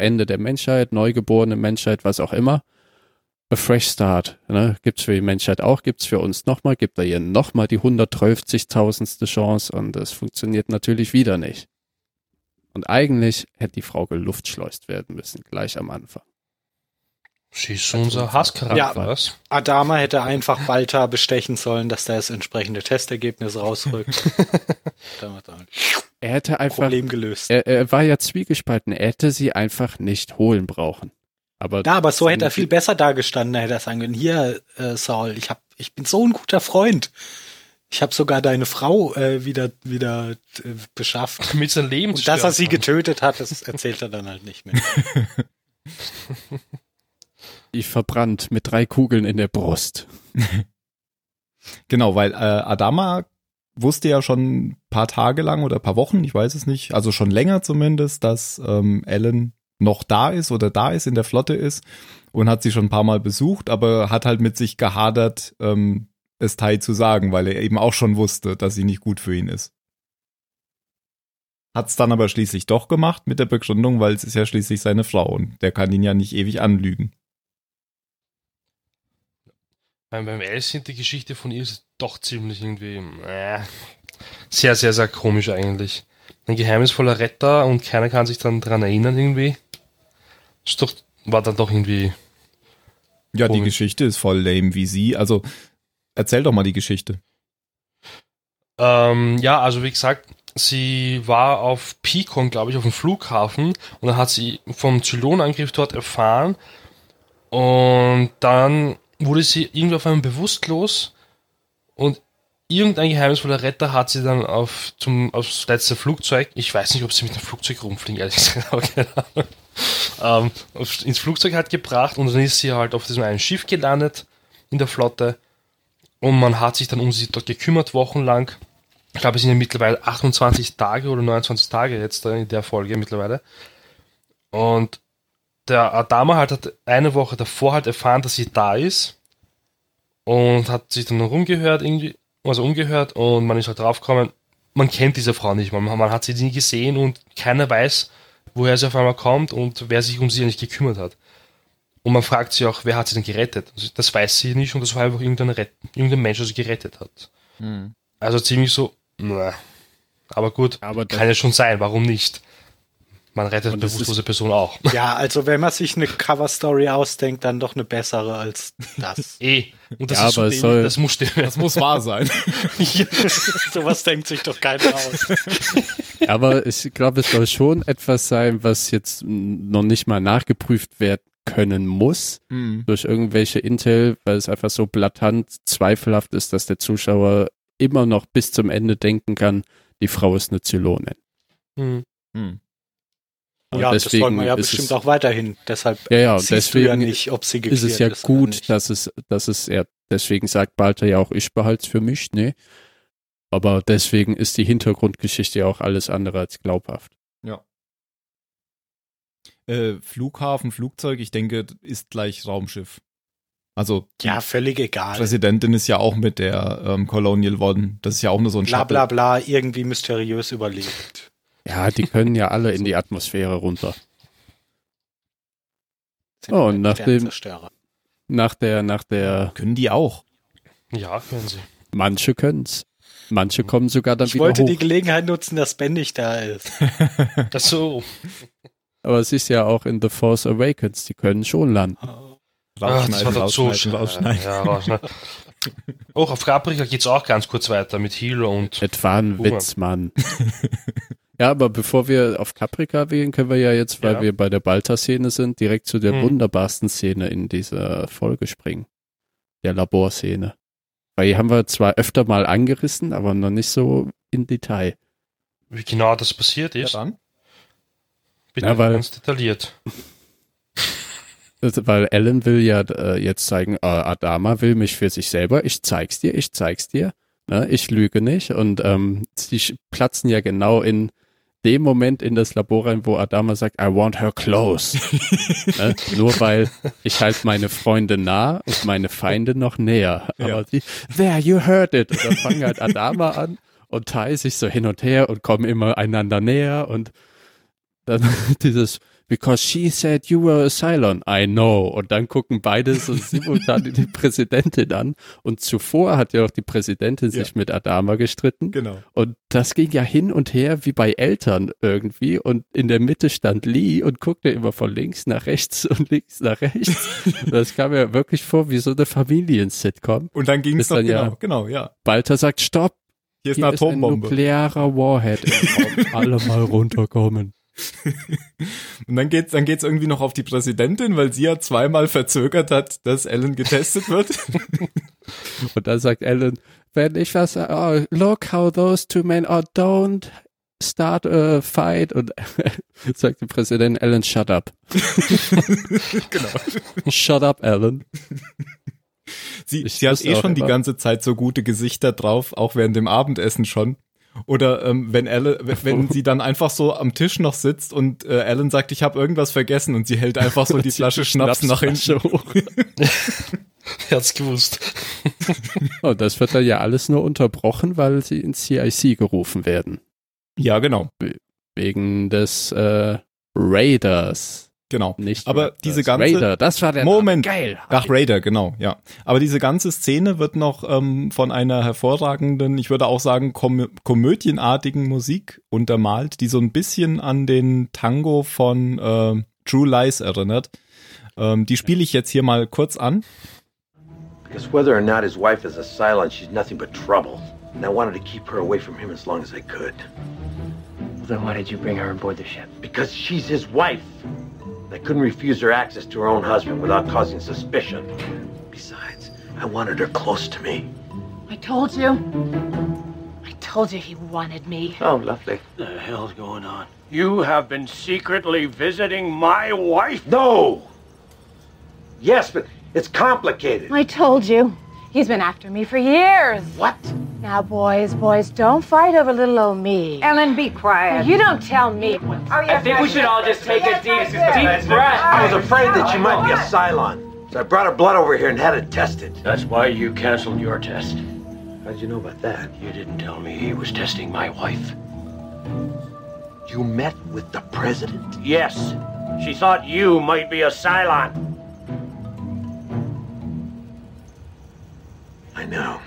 Ende der Menschheit, neugeborene Menschheit, was auch immer. A fresh start, ne? Gibt's für die Menschheit auch, gibt's für uns nochmal, gibt er ihr nochmal die 130.000. Chance und es funktioniert natürlich wieder nicht. Und eigentlich hätte die Frau geluftschleust werden müssen, gleich am Anfang. Sie ist unser Hasscharakter, Ja. was? Adama hätte einfach Balta bestechen sollen, dass da das entsprechende Testergebnis rausrückt. Er hätte einfach, Problem gelöst. er, er war ja zwiegespalten, er hätte sie einfach nicht holen brauchen. Aber Ja, aber so hätte er viel besser dagestanden. Er hätte er sagen können, hier, äh, Saul, ich hab, ich bin so ein guter Freund. Ich habe sogar deine Frau äh, wieder, wieder äh, beschafft. Mit seinem Leben Und dass er sie getötet hat, das erzählt er dann halt nicht mehr. ich verbrannt mit drei Kugeln in der Brust. Genau, weil äh, Adama wusste ja schon ein paar Tage lang oder ein paar Wochen, ich weiß es nicht, also schon länger zumindest, dass ähm, Ellen noch da ist oder da ist, in der Flotte ist und hat sie schon ein paar Mal besucht, aber hat halt mit sich gehadert, ähm, es Tai zu sagen, weil er eben auch schon wusste, dass sie nicht gut für ihn ist. Hat's dann aber schließlich doch gemacht mit der Begründung, weil es ist ja schließlich seine Frau und der kann ihn ja nicht ewig anlügen. Beim, beim sind die Geschichte von ihr ist doch ziemlich irgendwie äh, sehr, sehr, sehr komisch eigentlich. Ein geheimnisvoller Retter und keiner kann sich dann dran erinnern irgendwie. Ist doch, war dann doch irgendwie. Ja, die Komisch. Geschichte ist voll lame wie sie. Also erzähl doch mal die Geschichte. Ähm, ja, also wie gesagt, sie war auf Picon, glaube ich, auf dem Flughafen und dann hat sie vom Zylonangriff dort erfahren und dann wurde sie irgendwie auf einmal bewusstlos und irgendein geheimnisvoller Retter hat sie dann auf zum aufs letzte Flugzeug, ich weiß nicht, ob sie mit dem Flugzeug rumfliegen, ehrlich gesagt, aber keine Ahnung, ähm, ins Flugzeug halt gebracht und dann ist sie halt auf diesem einen Schiff gelandet in der Flotte und man hat sich dann um sie dort gekümmert, wochenlang. Ich glaube, es sind ja mittlerweile 28 Tage oder 29 Tage jetzt in der Folge mittlerweile. Und der Adama halt hat eine Woche davor halt erfahren, dass sie da ist. Und hat sich dann rumgehört, irgendwie, also umgehört und man ist halt draufgekommen, man kennt diese Frau nicht, man, man hat sie nie gesehen und keiner weiß, woher sie auf einmal kommt und wer sich um sie nicht gekümmert hat. Und man fragt sich auch, wer hat sie denn gerettet? Also das weiß sie nicht und das war einfach irgendein, Ret irgendein Mensch, der sie gerettet hat. Also ziemlich so, na. Aber gut, Aber kann ja schon sein, warum nicht? Man rettet bewusstlose Person auch. Ja, also wenn man sich eine Cover-Story ausdenkt, dann doch eine bessere als das. Eh. Und das Ja, ist so aber es dämlich, soll- das muss stimmen. Das muss wahr sein. Sowas denkt sich doch keiner aus. aber ich glaube, es soll schon etwas sein, was jetzt noch nicht mal nachgeprüft werden können muss durch irgendwelche Intel, weil es einfach so blattant zweifelhaft ist, dass der Zuschauer immer noch bis zum Ende denken kann, die Frau ist eine Zylonin. Hm. Hm. Und ja, das wollen wir ja ist bestimmt es, auch weiterhin. Deshalb Ja, ja, siehst du ja deswegen nicht, ob sie ist es ja gut, dass es, dass es, ja, deswegen sagt Balter ja auch, ich behalte es für mich, ne? aber deswegen ist die Hintergrundgeschichte ja auch alles andere als glaubhaft. Äh, Flughafen, Flugzeug, ich denke, ist gleich Raumschiff. Also Ja, völlig egal. Präsidentin ist ja auch mit der ähm, Colonial One. Das ist ja auch nur so ein Bla Shuttle. bla bla, irgendwie mysteriös überlebt. Ja, die können ja alle in die Atmosphäre runter. Oh, und nach dem-. Nach der, nach der, Können die auch. Ja, können sie. manche können's. Manche kommen sogar dann Ich wieder wollte hoch. die Gelegenheit nutzen, dass Ben nicht da ist. Ach so. Aber es ist ja auch in The Force Awakens, die können schon landen. Ah, das war doch so rausschneiden. Ja, rausschneiden. Auch auf Caprica geht's auch ganz kurz weiter mit Hilo und war ein. Witz, Mann. ja, aber bevor wir auf Caprica gehen, können wir ja jetzt, weil Ja. wir bei der Balta-Szene sind, direkt zu der Hm. wunderbarsten Szene in dieser Folge springen. Der Laborszene. Weil die haben wir zwar öfter mal angerissen, aber noch nicht so in Detail. wie genau das passiert Ja, ist, dann. bitte Ja, weil- ganz detailliert. Das- Weil Ellen will ja äh, jetzt zeigen, äh, Adama will mich für sich selber, ich zeig's dir, ich zeig's dir, ne, ich lüge nicht und ähm, sie sch- platzen ja genau in dem Moment in das Labor rein, wo Adama sagt, I want her close. ne? Nur weil ich halt meine Freunde nah und meine Feinde noch näher. Ja. Aber die, there, you heard it. Und dann fangen halt Adama an und Tai sich so hin und her und kommen immer einander näher und dann dieses Because she said you were a Cylon. I know. Und dann gucken beide so simultan die Präsidentin an. Und zuvor hat ja auch die Präsidentin Ja. sich mit Adama gestritten. Genau. Und das ging ja hin und her wie bei Eltern irgendwie. Und in der Mitte stand Lee und guckte immer von links nach rechts und links nach rechts. das kam mir wirklich vor wie so eine Familien-Sitcom. Und dann ging es noch, dann ja- genau, genau, ja. Balter sagt, stopp, Hier ist hier eine ist ein Atombombe. nuklearer Warhead. Alle mal runterkommen. Und dann geht's, dann geht's irgendwie noch auf die Präsidentin, weil sie ja zweimal verzögert hat, dass Ellen getestet wird. Und dann sagt Ellen, wenn ich was, oh, look how those two men, oh, don't start a fight. Und sagt der Präsident Ellen, shut up. genau. Shut up, Ellen. Sie, Ich sie hat eh schon die ganze Zeit so gute Gesichter drauf, auch während dem Abendessen schon. Oder ähm, wenn Elle, wenn- sie dann einfach so am Tisch noch sitzt und äh, Ellen sagt, ich habe irgendwas vergessen und sie hält einfach so die Flasche Schnaps nach hinten. hoch. Er hat's gewusst. Und Oh, das wird dann ja alles nur unterbrochen, weil sie ins CIC gerufen werden. Ja, genau, Wegen des äh, Raiders. Genau. Nicht Aber Raptors. diese ganze- Raider, das war der Moment. Name. Geil. Ach, Raider, genau, ja. Aber diese ganze Szene wird noch ähm, von einer hervorragenden, ich würde auch sagen, kom komödienartigen Musik untermalt, die so ein bisschen an den Tango von äh, True Lies erinnert. Ähm, die spiele ich jetzt hier mal kurz an. Because whether or not his wife is a Cylon, she's nothing but trouble. And I wanted to keep her away from him as long as I could. Well, then why did you bring her aboard the ship? Because she's his wife. And I couldn't refuse her access to her own husband without causing suspicion. Besides, I wanted her close to me. I told you. I told you he wanted me. Oh, lovely. What the hell's going on? You have been secretly visiting my wife? No! Yes, but it's complicated. I told you. He's been after me for years. What? Now, boys, boys, don't fight over little old me. Ellen, be quiet. You don't tell me. I oh, think we should all just take a deep, deep breath. I was afraid that she might be a Cylon. So I brought her blood over here and had it tested. That's why you canceled your test. How'd you know about that? You didn't tell me he was testing my wife. You met with the president? Yes. She thought you might be a Cylon. I know.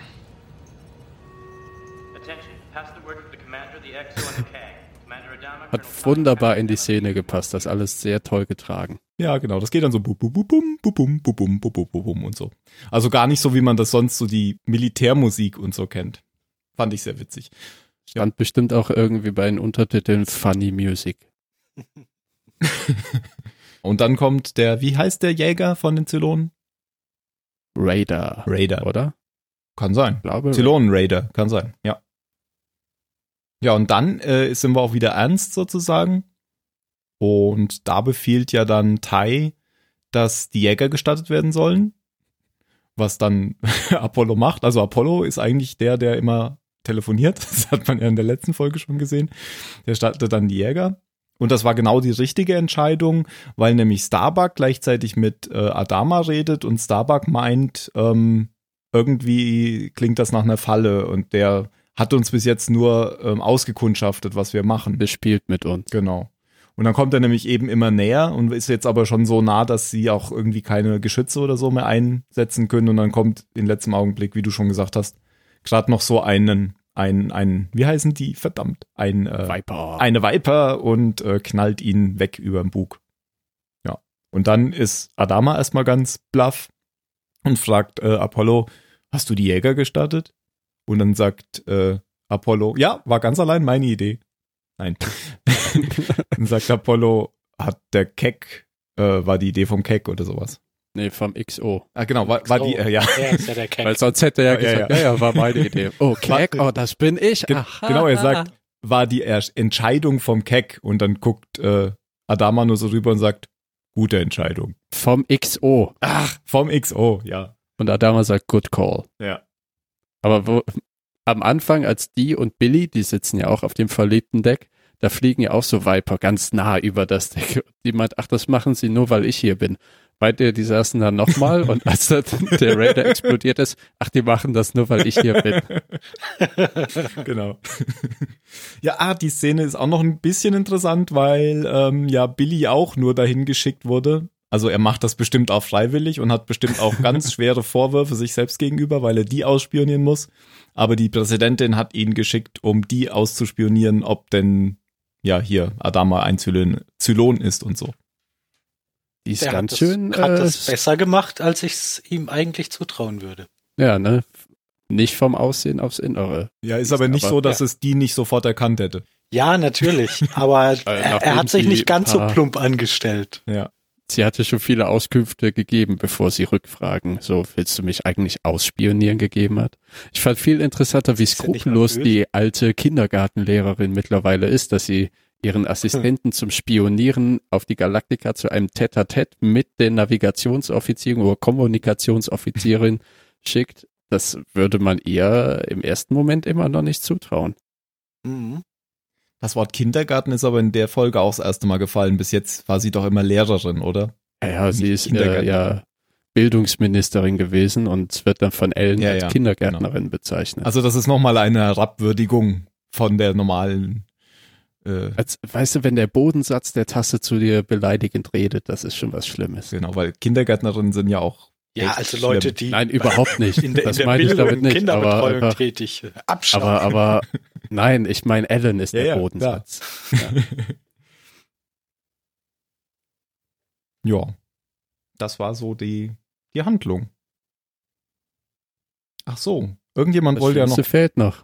Hat wunderbar in die Szene gepasst, das alles sehr toll getragen. Ja, genau, das geht dann so bum bum bum bum bum bum bum bum, bum, bum, und so. Also gar nicht so, wie man das sonst so die Militärmusik und so kennt. Fand ich sehr witzig. Stand ja. bestimmt auch irgendwie bei den Untertiteln Funny Music. und dann kommt der, wie heißt der Jäger von den Zylonen? Raider. Raider. Oder? Kann sein. Zylonen Raider, kann sein, ja. Ja, und dann äh, sind wir auch wieder ernst sozusagen. Und da befiehlt ja dann Tai, dass die Jäger gestattet werden sollen. Was dann Apollo macht. Also Apollo ist eigentlich der, der immer telefoniert. Das hat man ja in der letzten Folge schon gesehen. Der startet dann die Jäger. Und das war genau die richtige Entscheidung, weil nämlich Starbuck gleichzeitig mit äh, Adama redet und Starbuck meint, ähm, irgendwie klingt das nach einer Falle und der hat uns bis jetzt nur ähm, ausgekundschaftet, was wir machen. Bespielt mit uns. Genau. Und dann kommt er nämlich eben immer näher und ist jetzt aber schon so nah, dass sie auch irgendwie keine Geschütze oder so mehr einsetzen können. Und dann kommt in letztem Augenblick, wie du schon gesagt hast, gerade noch so einen, ein, ein, wie heißen die? Verdammt, ein äh, Viper. eine Viper und äh, knallt ihn weg über den Bug. Ja. Und dann ist Adama erstmal ganz bluff und fragt äh, Apollo, hast du die Jäger gestartet? Und dann sagt äh, Apollo, ja, war ganz allein meine Idee. Nein. dann sagt Apollo, hat der Keck, äh, war die Idee vom Keck oder sowas. Nee, vom XO. Ah, genau, war, war die, äh, ja. Ja, ist ja der Keck. Weil sonst hätte er ja Ja, ja, gesagt, ja, ja, war meine Idee. Oh, Keck, oh, das bin ich. Aha. genau, er sagt, war die Entscheidung vom Keck und dann guckt äh, Adama nur so rüber und sagt, gute Entscheidung. Vom XO. Ach, vom XO, ja. Und Adama sagt, good call. Ja. Aber wo, am Anfang, als die und Billy, die sitzen ja auch auf dem verliebten Deck, da fliegen ja auch so Viper ganz nah über das Deck. Die meint, ach, das machen sie nur, weil ich hier bin. Beide, die saßen dann nochmal und als dann der Raider explodiert ist, ach, die machen das nur, weil ich hier bin. genau. ja, ah, die Szene ist auch noch ein bisschen interessant, weil ähm, ja Billy auch nur dahin geschickt wurde. Also er macht das bestimmt auch freiwillig und hat bestimmt auch ganz schwere Vorwürfe sich selbst gegenüber, weil er die ausspionieren muss. Aber die Präsidentin hat ihn geschickt, um die auszuspionieren, ob denn ja hier Adama ein Zylon, Zylon ist und so. Die ist Der ganz hat das, schön. hat äh, das besser gemacht, als ich es ihm eigentlich zutrauen würde. Ja, ne? Nicht vom Aussehen aufs Innere. Ja, ist aber nicht aber- so, dass ja. es die nicht sofort erkannt hätte. Ja, natürlich, aber er, er hat sich nicht ganz so plump angestellt. Ja. Sie hatte schon viele Auskünfte gegeben, bevor sie Rückfragen, so willst du mich eigentlich ausspionieren, gegeben hat. Ich fand viel interessanter, wie skrupellos die alte Kindergartenlehrerin mittlerweile ist, dass sie ihren Assistenten zum Spionieren auf die Galaktika zu einem Tête-à-Tête mit den Navigationsoffizierin oder Kommunikationsoffizierin schickt. Das würde man ihr im ersten Moment immer noch nicht zutrauen. Mhm. Das Wort Kindergarten ist aber in der Folge auch das erste Mal gefallen. Bis jetzt war sie doch immer Lehrerin, oder? Ja, sie ist äh, ja Bildungsministerin gewesen und wird dann von Ellen Ja, als ja, Kindergärtnerin bezeichnet. Also das ist nochmal eine Herabwürdigung von der normalen. Äh, Als, weißt du, wenn der Bodensatz der Tasse zu dir beleidigend redet, das ist schon was Schlimmes. genau, weil Kindergärtnerinnen sind ja auch. Ja, also Leute, schlimm. die Nein, überhaupt nicht. in der, in das der meine ich Bildung, damit nicht. Aber, Kinderbetreuung aber, tätig. Abschaffen. aber, aber nein, ich meine, Ellen ist Ja, der ja, Bodensatz. Ja, das war so die die Handlung. Ach so, irgendjemand Das wollte ja noch. Fehlt noch.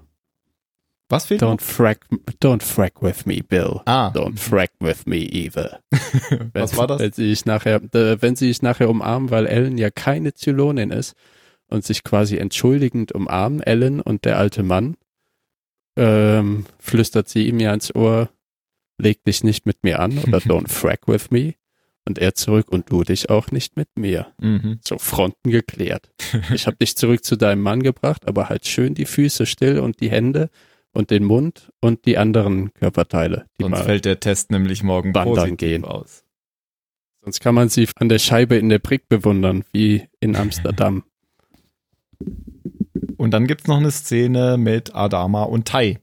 Was fehlt Don't noch? frack, don't frack with me, Bill. Ah, Don't frack with me either. was war das? Wenn sie sich nachher, äh, wenn sie sich nachher umarmen, weil Ellen ja keine Zylonin ist und sich quasi entschuldigend umarmen, Ellen und der alte Mann, ähm, flüstert sie ihm ja ins Ohr, leg dich nicht mit mir an oder don't frack with me. Und er zurück und du dich auch nicht mit mir. Mhm. So Fronten geklärt. Ich habe dich zurück zu deinem Mann gebracht, aber halt schön die Füße still und die Hände und den Mund und die anderen Körperteile, die Sonst fällt der Test nämlich morgen wandern gehen. aus. Sonst kann man sie an der Scheibe in der Brick bewundern, wie in Amsterdam. Und dann gibt's noch eine Szene mit Adama und Tai,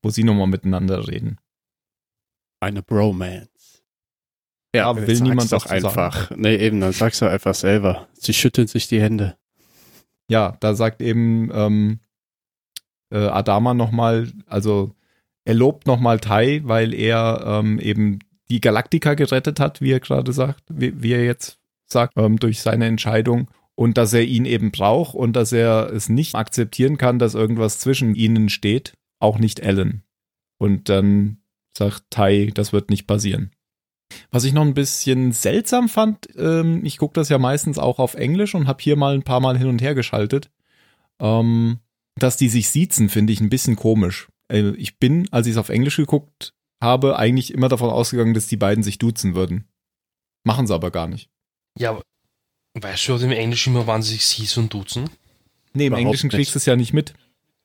wo sie nochmal miteinander reden. Eine Bromance. Ja, Ja, will niemand doch einfach. Nee, eben, dann sag's doch einfach selber. Sie schütteln sich die Hände. Ja, da sagt eben ähm, äh, Adama nochmal, also er lobt nochmal Tai, weil er ähm, eben die Galaktika gerettet hat, wie er gerade sagt, wie, wie er jetzt sagt, ähm, durch seine Entscheidung. Und dass er ihn eben braucht und dass er es nicht akzeptieren kann, dass irgendwas zwischen ihnen steht, auch nicht Ellen. Und dann sagt Tai, das wird nicht passieren. Was ich noch ein bisschen seltsam fand, ähm, ich gucke das ja meistens auch auf Englisch und habe hier mal ein paar Mal hin und her geschaltet. Ähm, dass die sich siezen, finde ich ein bisschen komisch. Äh, ich bin, als ich es auf Englisch geguckt habe, eigentlich immer davon ausgegangen, dass die beiden sich duzen würden. Machen sie aber gar nicht. Ja, weißt du im Englischen immer, wann sie sich sie's und duzen? Nee, im Überhaupt Englischen nicht. kriegst du es ja nicht mit.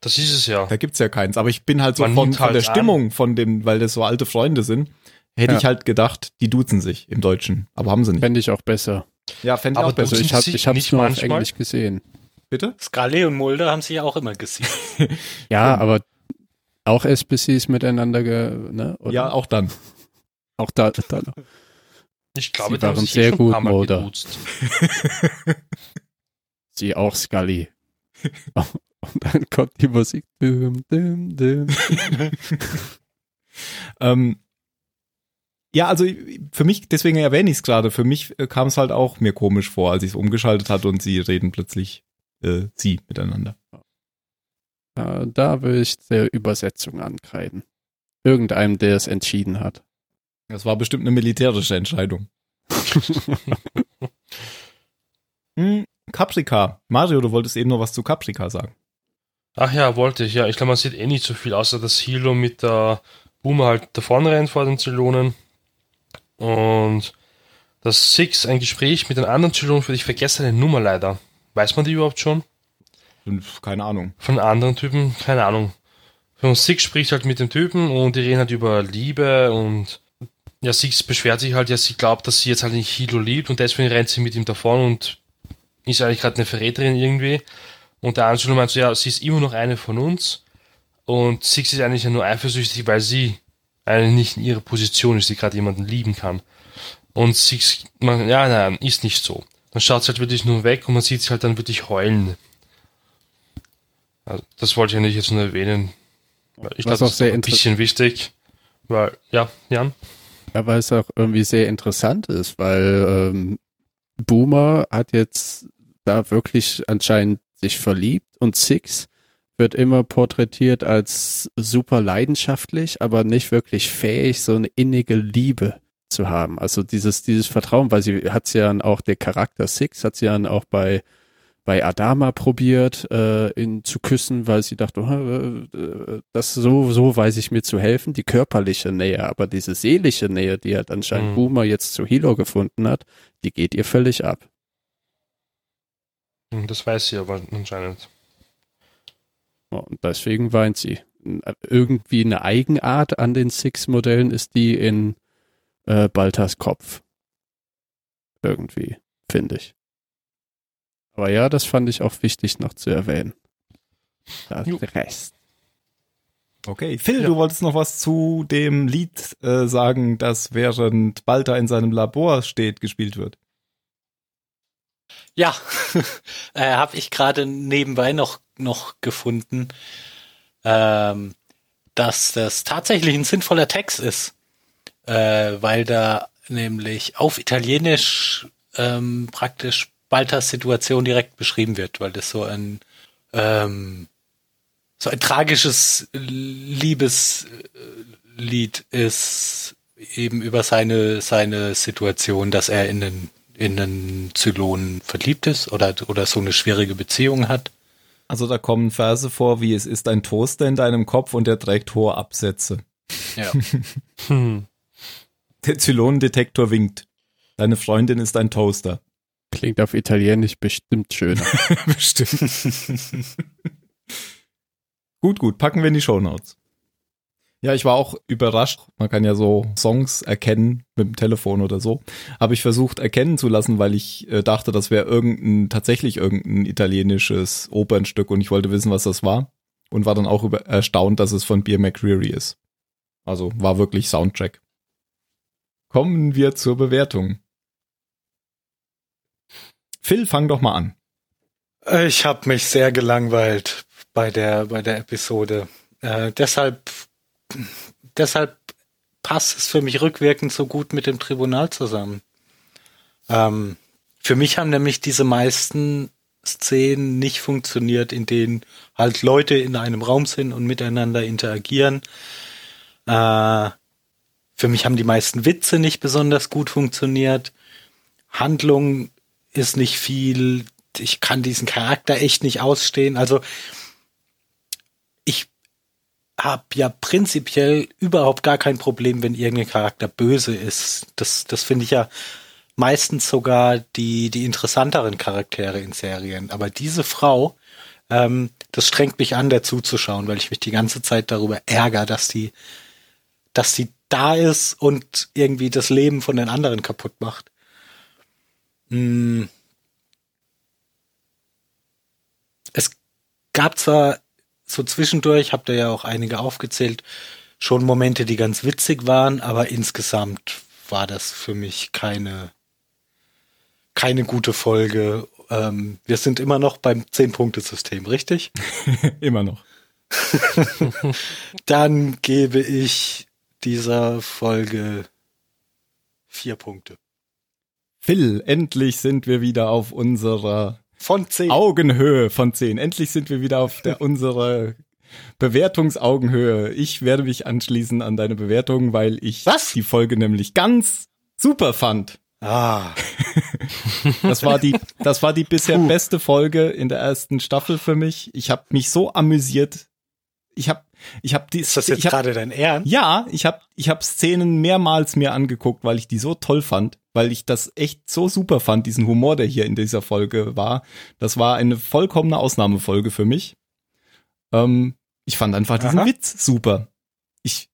Das ist es ja. Da gibt's ja keins. Aber ich bin halt so Man von, von halt der an. Stimmung, von dem, weil das so alte Freunde sind, hätte Ja. ich halt gedacht, die duzen sich im Deutschen. Aber haben sie nicht. Fände ich auch besser. Ja, fände ich auch besser. Also ich habe Sie ich hab's nicht nur auf? Englisch gesehen. Bitte? Scully und Mulder haben sich ja auch immer gesehen. Ja, aber auch SBCs miteinander, ge, ne? Oder? Ja, auch dann. auch da, da noch. Ich glaube, Sie waren sehr eh gut, Mulder. Sie auch Scully. Und dann kommt die Musik. Düm, düm, düm. Ähm, ja, also für mich, deswegen erwähne ich es gerade, für mich äh, kam es halt auch mir komisch vor, als ich es umgeschaltet hatte und sie reden plötzlich äh, sie miteinander. Äh, da will ich der Übersetzung ankreiden. Irgendeinem, der es entschieden hat. Das war bestimmt eine militärische Entscheidung. Hm, Caprica. Mario, du wolltest eben noch was zu Caprica sagen. Ach ja, wollte ich, ja. Ich glaube, man sieht eh nicht so viel, außer dass Hilo mit der Boomer halt davon rennt vor den Zylonen. Und dass Six ein Gespräch mit den anderen Zylonen für dich vergessene Nummer leider. Weiß man die überhaupt schon? Keine Ahnung. Von anderen Typen? Keine Ahnung. Und Six spricht halt mit dem Typen und die reden halt über Liebe und ja, Six beschwert sich halt, ja, sie glaubt, dass sie jetzt halt nicht Hilo liebt und deswegen rennt sie mit ihm davon und ist eigentlich gerade eine Verräterin irgendwie. Und der Angelo meint so, ja, sie ist immer noch eine von uns und Six ist eigentlich ja nur eifersüchtig, weil sie eigentlich nicht in ihrer Position ist, die gerade jemanden lieben kann. Und Six, man, ja, nein, ist nicht so. Dann schaut sie halt wirklich nur weg und man sieht sie halt dann wirklich heulen. Also, das wollte ich eigentlich jetzt nur erwähnen. Ich glaube, das ist ein bisschen wichtig. Weil, ja, Jan? Ja, weil es auch irgendwie sehr interessant ist, weil ähm, Boomer hat jetzt da wirklich anscheinend sich verliebt und Six wird immer porträtiert als super leidenschaftlich, aber nicht wirklich fähig, so eine innige Liebe zu haben. Also dieses, dieses Vertrauen, weil sie hat ja dann auch der Charakter Six, hat sie dann auch bei bei Adama probiert, äh, ihn zu küssen, weil sie dachte, äh, äh, das so, so weiß ich mir zu helfen, die körperliche Nähe, aber diese seelische Nähe, die halt anscheinend Mhm. Boomer jetzt zu Hilo gefunden hat, die geht ihr völlig ab. Hm, Das weiß sie aber anscheinend. Und deswegen weint sie. Irgendwie eine Eigenart an den Six-Modellen ist die in äh, Baltas Kopf. Irgendwie, finde ich. Aber ja, das fand ich auch wichtig noch zu erwähnen. Das Jo. Rest. Okay, Phil, Ja. du wolltest noch was zu dem Lied äh, sagen, das während Balta in seinem Labor steht, gespielt wird. Ja, äh, habe ich gerade nebenbei noch, noch gefunden, ähm, dass das tatsächlich ein sinnvoller Text ist, äh, weil da nämlich auf Italienisch ähm, praktisch Baltas Situation direkt beschrieben wird, weil das so ein ähm, so ein tragisches Liebeslied ist eben über seine seine Situation, dass er in den in einen Zylon verliebt ist oder oder so eine schwierige Beziehung hat. Also da kommen Verse vor, wie es ist ein Toaster in deinem Kopf und der trägt hohe Absätze. Ja. Hm. Der Zylonendetektor winkt. Deine Freundin ist ein Toaster. Klingt auf Italienisch bestimmt schöner. Bestimmt. gut, gut, packen wir in die Shownotes. Ja, ich war auch überrascht. Man kann ja so Songs erkennen mit dem Telefon oder so. Habe ich versucht erkennen zu lassen, weil ich äh, dachte, das wäre irgendein, tatsächlich irgendein italienisches Opernstück und ich wollte wissen, was das war. Und war dann auch über, erstaunt, dass es von Beer McCreary ist. Also war wirklich Soundtrack. Kommen wir zur Bewertung. Phil, fang doch mal an. Ich habe mich sehr gelangweilt bei der bei der Episode. Äh, deshalb deshalb passt es für mich rückwirkend so gut mit dem Tribunal zusammen. Ähm, für mich haben nämlich diese meisten Szenen nicht funktioniert, in denen halt Leute in einem Raum sind und miteinander interagieren. Äh, für mich haben die meisten Witze nicht besonders gut funktioniert. Handlung ist nicht viel. Ich kann diesen Charakter echt nicht ausstehen. Also ich habe ja prinzipiell überhaupt gar kein Problem, wenn irgendein Charakter böse ist. Das, das finde ich ja meistens sogar die, die interessanteren Charaktere in Serien. Aber diese Frau, ähm, das strengt mich an, der zuzuschauen, weil ich mich die ganze Zeit darüber ärgere, dass die, dass sie da ist und irgendwie das Leben von den anderen kaputt macht. Hm. Es gab zwar so zwischendurch, habt ihr ja auch einige aufgezählt, schon Momente, die ganz witzig waren, aber insgesamt war das für mich keine, keine gute Folge. Ähm, wir sind immer noch beim Zehn-Punkte-System, richtig? Immer noch. Dann gebe ich dieser Folge vier Punkte. Phil, endlich sind wir wieder auf unserer Von zehn. Augenhöhe von 10. Endlich sind wir wieder auf der unserer Bewertungsaugenhöhe. Ich werde mich anschließen an deine Bewertung, weil ich Was? die Folge nämlich ganz super fand. Ah, Das war die, das war die bisher beste Folge in der ersten Staffel für mich. Ich habe mich so amüsiert. Ich habe, ich habe die, ist das jetzt gerade dein Ernst? ja, ich habe, ich habe Szenen mehrmals mir angeguckt, weil ich die so toll fand, weil ich das echt so super fand, diesen Humor, der hier in dieser Folge war. Das war eine vollkommene Ausnahmefolge für mich. Ähm, ich fand einfach diesen Aha. Witz super. Ich,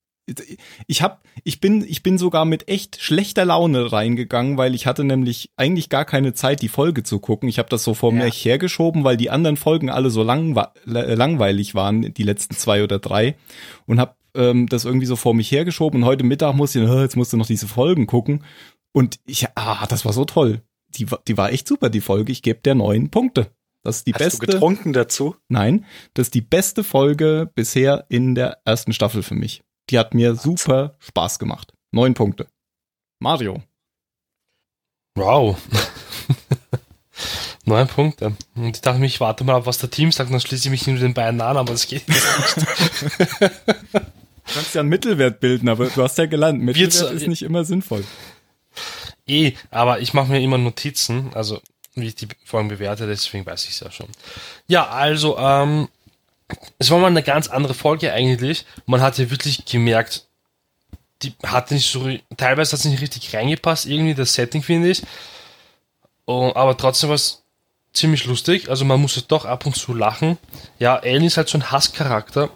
ich hab, ich bin, ich bin sogar mit echt schlechter Laune reingegangen, weil ich hatte nämlich eigentlich gar keine Zeit, die Folge zu gucken. Ich habe das so vor Ja. mir hergeschoben, weil die anderen Folgen alle so langwe langweilig waren, die letzten zwei oder drei, und habe ähm, das irgendwie so vor mich hergeschoben. Und heute Mittag musste ich, äh, jetzt musst du noch diese Folgen gucken. Und ich, ah, das war so toll. Die, die war echt super, die Folge. Ich gebe der neun Punkte. Das ist die Hast du beste. getrunken dazu? Nein, das ist die beste Folge bisher in der ersten Staffel für mich. Die hat mir super Spaß gemacht. Neun Punkte. Mario. Wow. Neun Punkte. Und ich dachte mir, ich warte mal ab, was der Team sagt, dann schließe ich mich nur den beiden an, aber das geht nicht. Du kannst ja einen Mittelwert bilden, aber du hast ja gelernt, Mittelwert ist nicht immer sinnvoll. eh, aber ich mache mir immer Notizen, also wie ich die Folgen bewerte, deswegen weiß ich es ja schon. Ja, also, ähm, es war mal eine ganz andere Folge eigentlich. Man hat ja wirklich gemerkt, die hat nicht so, teilweise hat es nicht richtig reingepasst, irgendwie das Setting finde ich. Oh, aber trotzdem war es ziemlich lustig, also man musste doch ab und zu lachen. Ja, Ellen ist halt so ein Hasscharakter,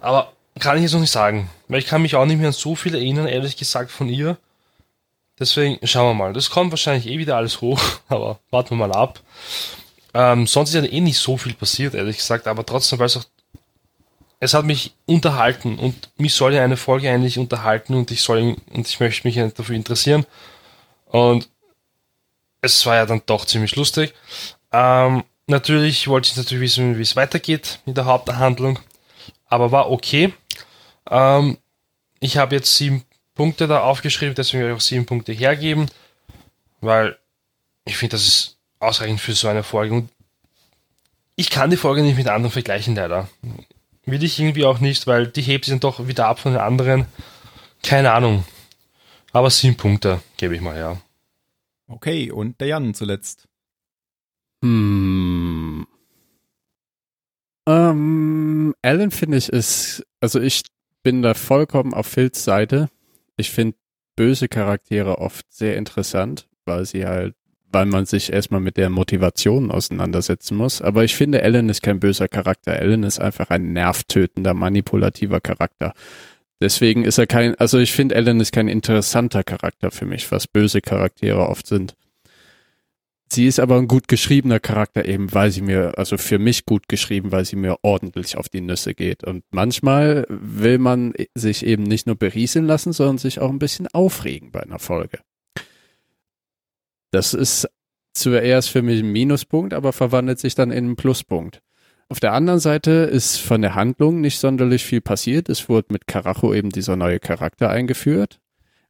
aber kann ich jetzt noch nicht sagen, weil ich kann mich auch nicht mehr an so viel erinnern, ehrlich gesagt, von ihr. Deswegen schauen wir mal. Das kommt wahrscheinlich eh wieder alles hoch, aber warten wir mal ab. Ähm, sonst ist ja eh nicht so viel passiert, ehrlich gesagt, aber trotzdem, weil es auch. Es hat mich unterhalten und mich soll ja eine Folge eigentlich unterhalten und ich soll und ich möchte mich ja dafür interessieren. Und es war ja dann doch ziemlich lustig. Ähm, natürlich wollte ich natürlich wissen, wie es weitergeht mit der Haupthandlung, aber war okay. Ähm, ich habe jetzt sieben Punkte da aufgeschrieben, deswegen werde ich auch sieben Punkte hergeben, weil ich finde, das ist ausreichend für so eine Folge. Und ich kann die Folge nicht mit anderen vergleichen, leider. Will ich irgendwie auch nicht, weil die hebt sich dann doch wieder ab von den anderen. Keine Ahnung. Aber sieben Punkte gebe ich mal, ja. Okay, und der Jan zuletzt. Hm. Ähm, Alan finde ich ist, also ich bin da vollkommen auf Phils Seite. Ich finde böse Charaktere oft sehr interessant, weil sie halt, weil man sich erstmal mit der Motivation auseinandersetzen muss. Aber ich finde, Alan ist kein böser Charakter. Alan ist einfach ein nervtötender, manipulativer Charakter. Deswegen ist er kein, also ich finde, Alan ist kein interessanter Charakter für mich, was böse Charaktere oft sind. Sie ist aber ein gut geschriebener Charakter, eben weil sie mir, also für mich gut geschrieben, weil sie mir ordentlich auf die Nüsse geht. Und manchmal will man sich eben nicht nur berieseln lassen, sondern sich auch ein bisschen aufregen bei einer Folge. Das ist zuerst für mich ein Minuspunkt, aber verwandelt sich dann in einen Pluspunkt. Auf der anderen Seite ist von der Handlung nicht sonderlich viel passiert. Es wurde mit Karacho eben dieser neue Charakter eingeführt.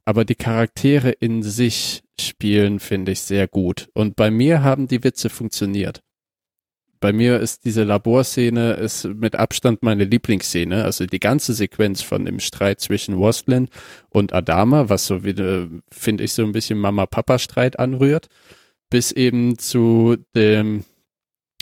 Aber die Charaktere in sich spielen, finde ich, sehr gut. Und bei mir haben die Witze funktioniert. Bei mir ist diese Laborszene ist mit Abstand meine Lieblingsszene. Also die ganze Sequenz von dem Streit zwischen Waslin und Adama, was so wieder, finde ich, so ein bisschen Mama-Papa-Streit anrührt, bis eben zu dem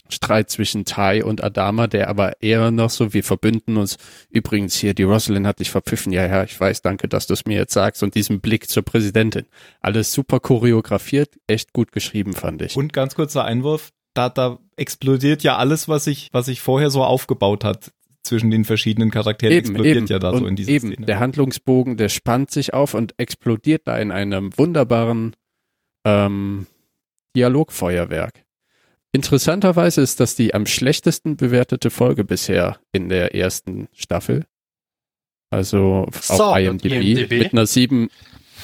Streit zwischen Tai und Adama, der aber eher noch so, wir verbünden uns. Übrigens hier, die Rosalind hat dich verpfiffen. Ja, ja, ich weiß, danke, dass du es mir jetzt sagst. Und diesen Blick zur Präsidentin. Alles super choreografiert, echt gut geschrieben, fand ich. Und ganz kurzer Einwurf, da, da explodiert ja alles, was sich, was sich vorher so aufgebaut hat zwischen den verschiedenen Charakteren, explodiert ja da und so in dieser eben. Szene. Der Handlungsbogen, der spannt sich auf und explodiert da in einem wunderbaren ähm, Dialogfeuerwerk. Interessanterweise ist das die am schlechtesten bewertete Folge bisher in der ersten Staffel. Also So, auf IMDb, IMDb. mit einer 7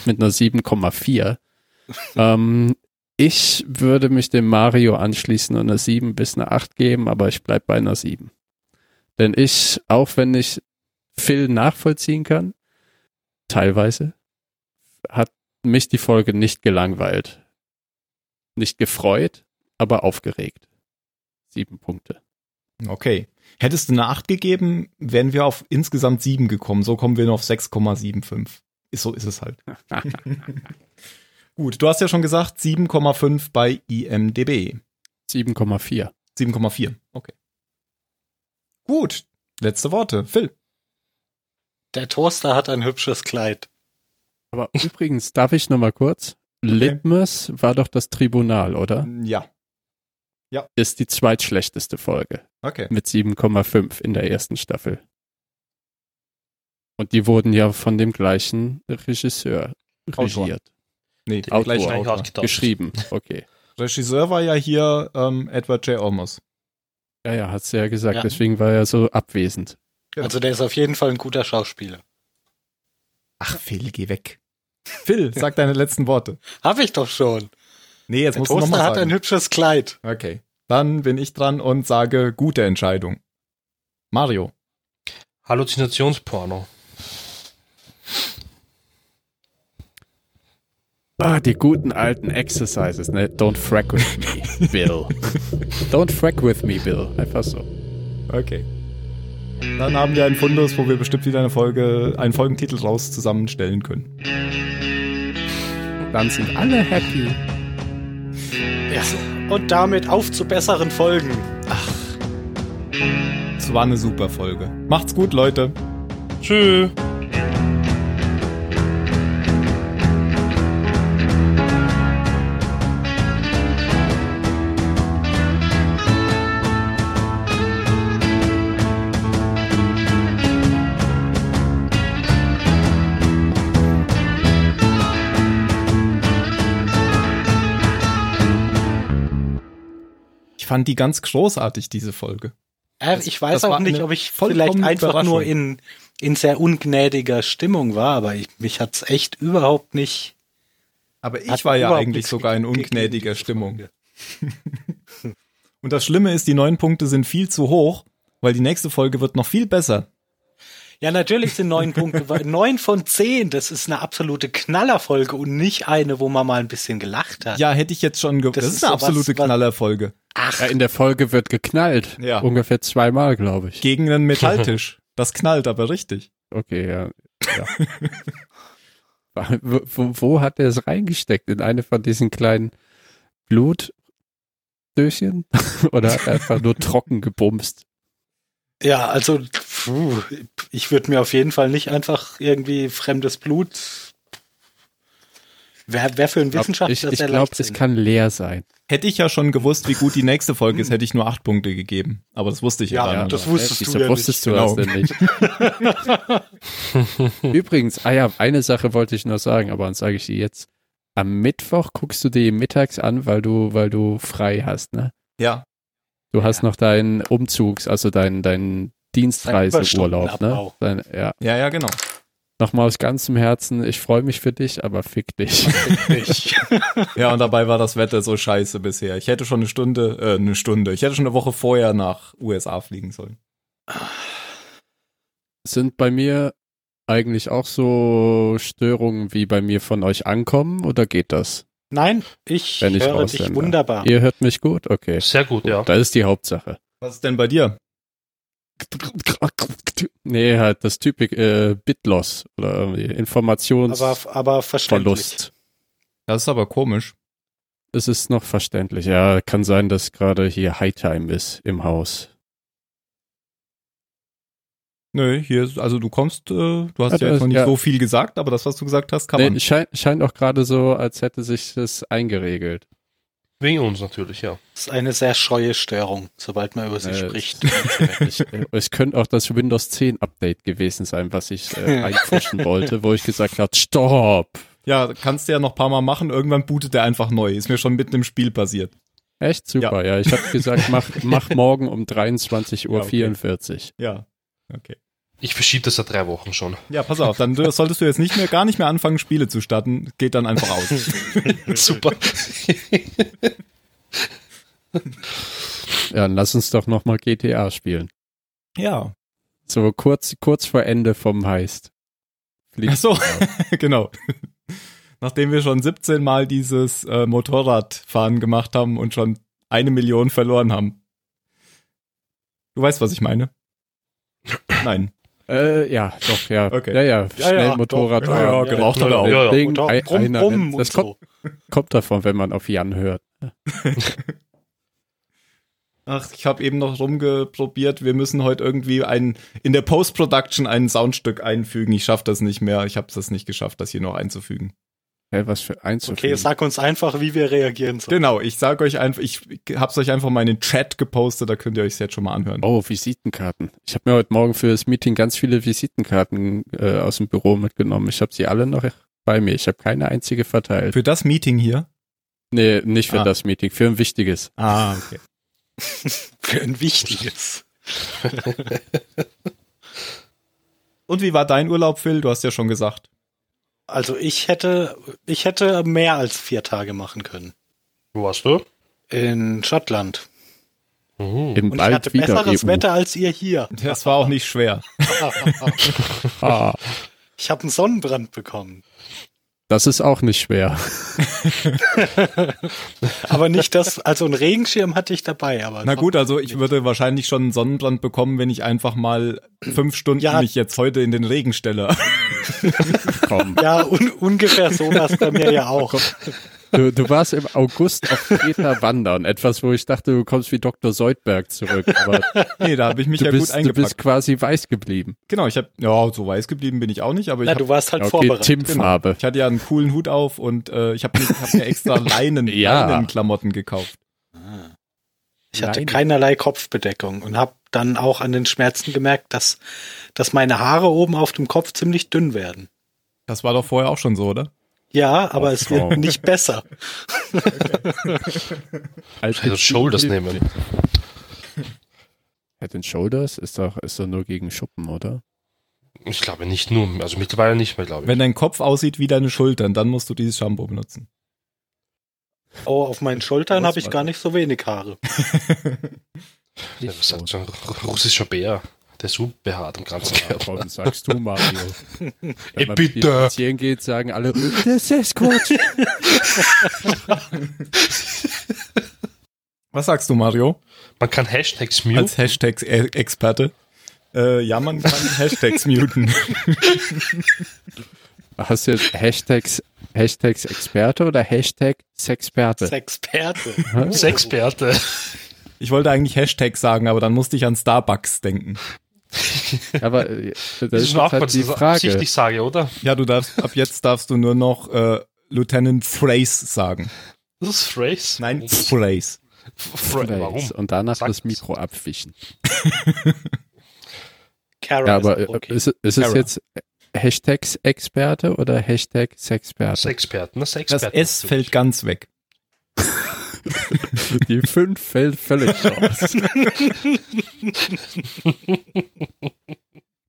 mit einer 7,4. ähm, ich würde mich dem Mario anschließen und eine 7 bis eine 8 geben, aber ich bleib bei einer 7. Denn ich, auch wenn ich Phil nachvollziehen kann, teilweise, hat mich die Folge nicht gelangweilt. Nicht gefreut, aber aufgeregt. Sieben Punkte. Okay. Hättest du eine 8 gegeben, wären wir auf insgesamt 7 gekommen. So kommen wir nur auf 6,75. Ist, so ist es halt. Gut, du hast ja schon gesagt, 7,5 bei IMDB. 7,4. 7,4. Okay. Gut. Letzte Worte. Phil. Der Toaster hat ein hübsches Kleid. Aber übrigens, darf ich noch mal kurz? Litmus war doch das Tribunal, oder? Ja. Ist die zweitschlechteste Folge Okay. mit 7,5 in der ersten Staffel. Und die wurden ja von dem gleichen Regisseur Autor. regiert. Nee, Autor. gleich Gleich Autor. Geschrieben, okay. Regisseur war ja hier ähm, Edward J. Olmos. Ja, ja, hat's ja gesagt, Ja. deswegen war er so abwesend. Genau. Also der ist auf jeden Fall ein guter Schauspieler. Ach, Phil, geh weg. Phil, sag deine letzten Worte. Hab ich doch schon. Nee, jetzt Der musst du Toaster nochmal hat ein hübsches Kleid. Okay. Dann bin ich dran und sage gute Entscheidung. Mario. Halluzinationsporno. Ah, die guten alten Exercises, ne? Don't frack with me, Bill. Don't frack with me, Bill. Einfach so. Okay. Dann haben wir einen Fundus, wo wir bestimmt wieder eine Folge, einen Folgentitel raus zusammenstellen können. Dann sind alle happy. Ja. Und damit auf zu besseren Folgen. Es war eine super Folge. Macht's gut, Leute. Tschüss. Fand die ganz großartig, diese Folge. Äh, ich weiß auch nicht, ob ich vielleicht einfach nur in, in sehr ungnädiger Stimmung war, aber ich, mich hat's echt überhaupt nicht. Aber ich war ja eigentlich sogar in ungnädiger Stimmung. Und das Schlimme ist, die neun Punkte sind viel zu hoch, weil die nächste Folge wird noch viel besser. Ja, natürlich sind neun Punkte, neun von zehn, das ist eine absolute Knallerfolge und nicht eine, wo man mal ein bisschen gelacht hat. Ja, hätte ich jetzt schon ge Das Das, ist ist eine absolute was- Knallerfolge. Ach, Ja, in der Folge wird geknallt. Ja. Ungefähr zweimal, glaube ich. Gegen einen Metalltisch. Das knallt aber richtig. Okay, ja. ja. wo, wo, wo hat er es reingesteckt? In eine von diesen kleinen Blutdöschen? Oder hat er einfach nur trocken gebumst? ja, also puh, ich würde mir auf jeden Fall nicht einfach irgendwie fremdes Blut. Wer, wer für ein Wissenschaftler ich ich glaube, es kann leer sein. Hätte ich ja schon gewusst, wie gut die nächste Folge ist, hätte ich nur acht Punkte gegeben. Aber das wusste ich ja, Ja, dann. das wusstest du wieso ja wusstest nicht, du genau. das denn nicht? Übrigens, ah ja, eine Sache wollte ich noch sagen, aber dann sage ich die jetzt. Am Mittwoch guckst du die mittags an, weil du, weil du frei hast, ne? ja. Du hast noch deinen Umzugs, also deinen, deinen Dienstreiseurlaub, ne? Dein, ja. Ja, ja, genau. Nochmal aus ganzem Herzen, ich freue mich für dich, aber fick dich. Ich. Ja, und dabei war das Wetter so scheiße bisher. Ich hätte schon eine Stunde, äh, eine Stunde. Ich hätte schon eine Woche vorher nach USA fliegen sollen. Sind bei mir eigentlich auch so Störungen wie bei mir von euch ankommen oder geht das? Nein, ich Wenn ich höre dich wunderbar. Ihr hört mich gut? Okay. Sehr gut, ja. Das ist die Hauptsache. Was ist denn bei dir? Nee, halt das Typik äh, Bitloss oder irgendwie Informationsverlust. Aber, aber verständlich. Das ist aber komisch. es ist noch verständlich. Ja, kann sein, dass gerade hier Hightime ist im Haus. Nö, hier ist, also du kommst, äh, du hast Ja, ja, das- jetzt noch nicht ja. so viel gesagt, aber das, was du gesagt hast, kann Nee, man. scheint, scheint auch gerade so, als hätte sich das eingeregelt. Wegen uns natürlich, ja. Das ist eine sehr scheue Störung, sobald man über sie Äh, spricht. Ich, es könnte auch das Windows 10 Update gewesen sein, was ich äh, einpfuschen wollte, wo ich gesagt habe, stopp. Ja, kannst du ja noch ein paar Mal machen, irgendwann bootet der einfach neu. Ist mir schon mitten im Spiel passiert. Echt super, ja. Ich habe gesagt, mach, mach morgen um 23.44 Uhr. Ja, okay. 44. Ja. Okay. Ich verschiebe das seit drei Wochen schon. Ja, pass auf, dann solltest du jetzt nicht mehr, gar nicht mehr anfangen, Spiele zu starten. Geht dann einfach aus. Super. Ja, dann lass uns doch nochmal GTA spielen. ja. So kurz, kurz vor Ende vom Heist. Fliegt- Ach so, genau. Nachdem wir schon 17 Mal dieses äh, Motorradfahren gemacht haben und schon eine Million verloren haben. Du weißt, was ich meine? Nein. Äh, ja, doch, ja. Okay. Ja, ja, Ja, schnell ja, Motorrad. doch. Ja, ja, Ja, geraucht hat er auch. Ja, ja. Ding, ein- Brumm, einer- Brumm das kommt, kommt davon, wenn man auf Jan hört. Ach, ich habe eben noch rumgeprobiert. Wir müssen heute irgendwie ein in der Post-Production ein Soundstück einfügen. Ich schaffe das nicht mehr. Ich habe es nicht geschafft, das hier noch einzufügen. Hä, was für Okay, einzufügen. sag uns einfach, wie wir reagieren sollen. Genau, ich sage euch einfach, ich hab's euch einfach mal in den Chat gepostet, da könnt ihr euch jetzt schon mal anhören. Oh, Visitenkarten. Ich habe mir heute Morgen für das Meeting ganz viele Visitenkarten äh, aus dem Büro mitgenommen. Ich habe sie alle noch bei mir. Ich habe keine einzige verteilt. Für das Meeting hier? Nee, nicht für Ah. das Meeting, für ein wichtiges. Ah, okay. Für ein wichtiges. Und wie war dein Urlaub, Phil? Du hast ja schon gesagt. Also ich hätte, ich hätte mehr als vier Tage machen können. Wo warst du? In Schottland. Mhm. Im Und ich hatte besseres EU. Wetter als ihr hier. Das war auch nicht schwer. Ah, Ich habe einen Sonnenbrand bekommen. Das ist auch nicht schwer. Aber nicht das, also einen Regenschirm hatte ich dabei, aber. Na gut, also ich würde wahrscheinlich schon einen Sonnenbrand bekommen, wenn ich einfach mal fünf Stunden Ja. mich jetzt heute in den Regen stelle. Komm. Ja, un ungefähr so war es bei mir ja auch. Du, du warst im August auf Kreta wandern. Etwas, wo ich dachte, du kommst wie Dr. Seudberg zurück. Aber nee, da habe ich mich du, ja bist, gut du eingepackt. bist quasi weiß geblieben. genau, ich habe ja so weiß geblieben bin ich auch nicht, aber ich Na, hab, du warst halt Okay, vorbereitet. Tim-Farbe. ich hatte ja einen coolen Hut auf und äh, ich habe mir, hab mir extra Leinen, Ja. Leinenklamotten gekauft. Ich hatte keinerlei Kopfbedeckung und habe dann auch an den Schmerzen gemerkt, dass, dass meine Haare oben auf dem Kopf ziemlich dünn werden. Das war doch vorher auch schon so, oder? Ja, aber Oh, es wird nicht besser. Als Also Shoulders nehmen. Head and Shoulders ist doch, ist doch nur gegen Schuppen, oder? Ich glaube nicht nur, also mittlerweile nicht mehr, glaube ich. Wenn dein Kopf aussieht wie deine Schultern, dann musst du dieses Shampoo benutzen. Oh, auf meinen Schultern habe ich gar nicht so wenig Haare. Ja, was sagt so ein russischer Bär? Der ist so behaart im ganzen Körper. Warum sagst du, Mario? Wenn man bitte. spazieren geht, sagen alle, das ist gut. Was sagst du, Mario? Man kann Hashtags mute. Als Hashtags-Experte? Äh, ja, man kann Hashtags muten. Hast du jetzt Hashtags, Hashtags Experte oder Hashtag Sexperte? Experte. Experte. Ich wollte eigentlich Hashtags sagen, aber dann musste ich an Starbucks denken. Aber äh, das, Das ist ist auch halt die ich Frage. absichtlich sage, oder? Ja, du darfst, ab jetzt darfst du nur noch äh, Lieutenant Phrase sagen. Das ist Phrase. Nein, Phrase. Phrase. Warum? Und danach Sag das. Mikro abwischen. Kara Ja, ist aber auch äh, okay. ist, ist es jetzt Hashtags Experte oder Hashtag Sexperte? Sexperten, das Das Sexperten. S fällt ganz weg. Die fünf fällt völlig raus.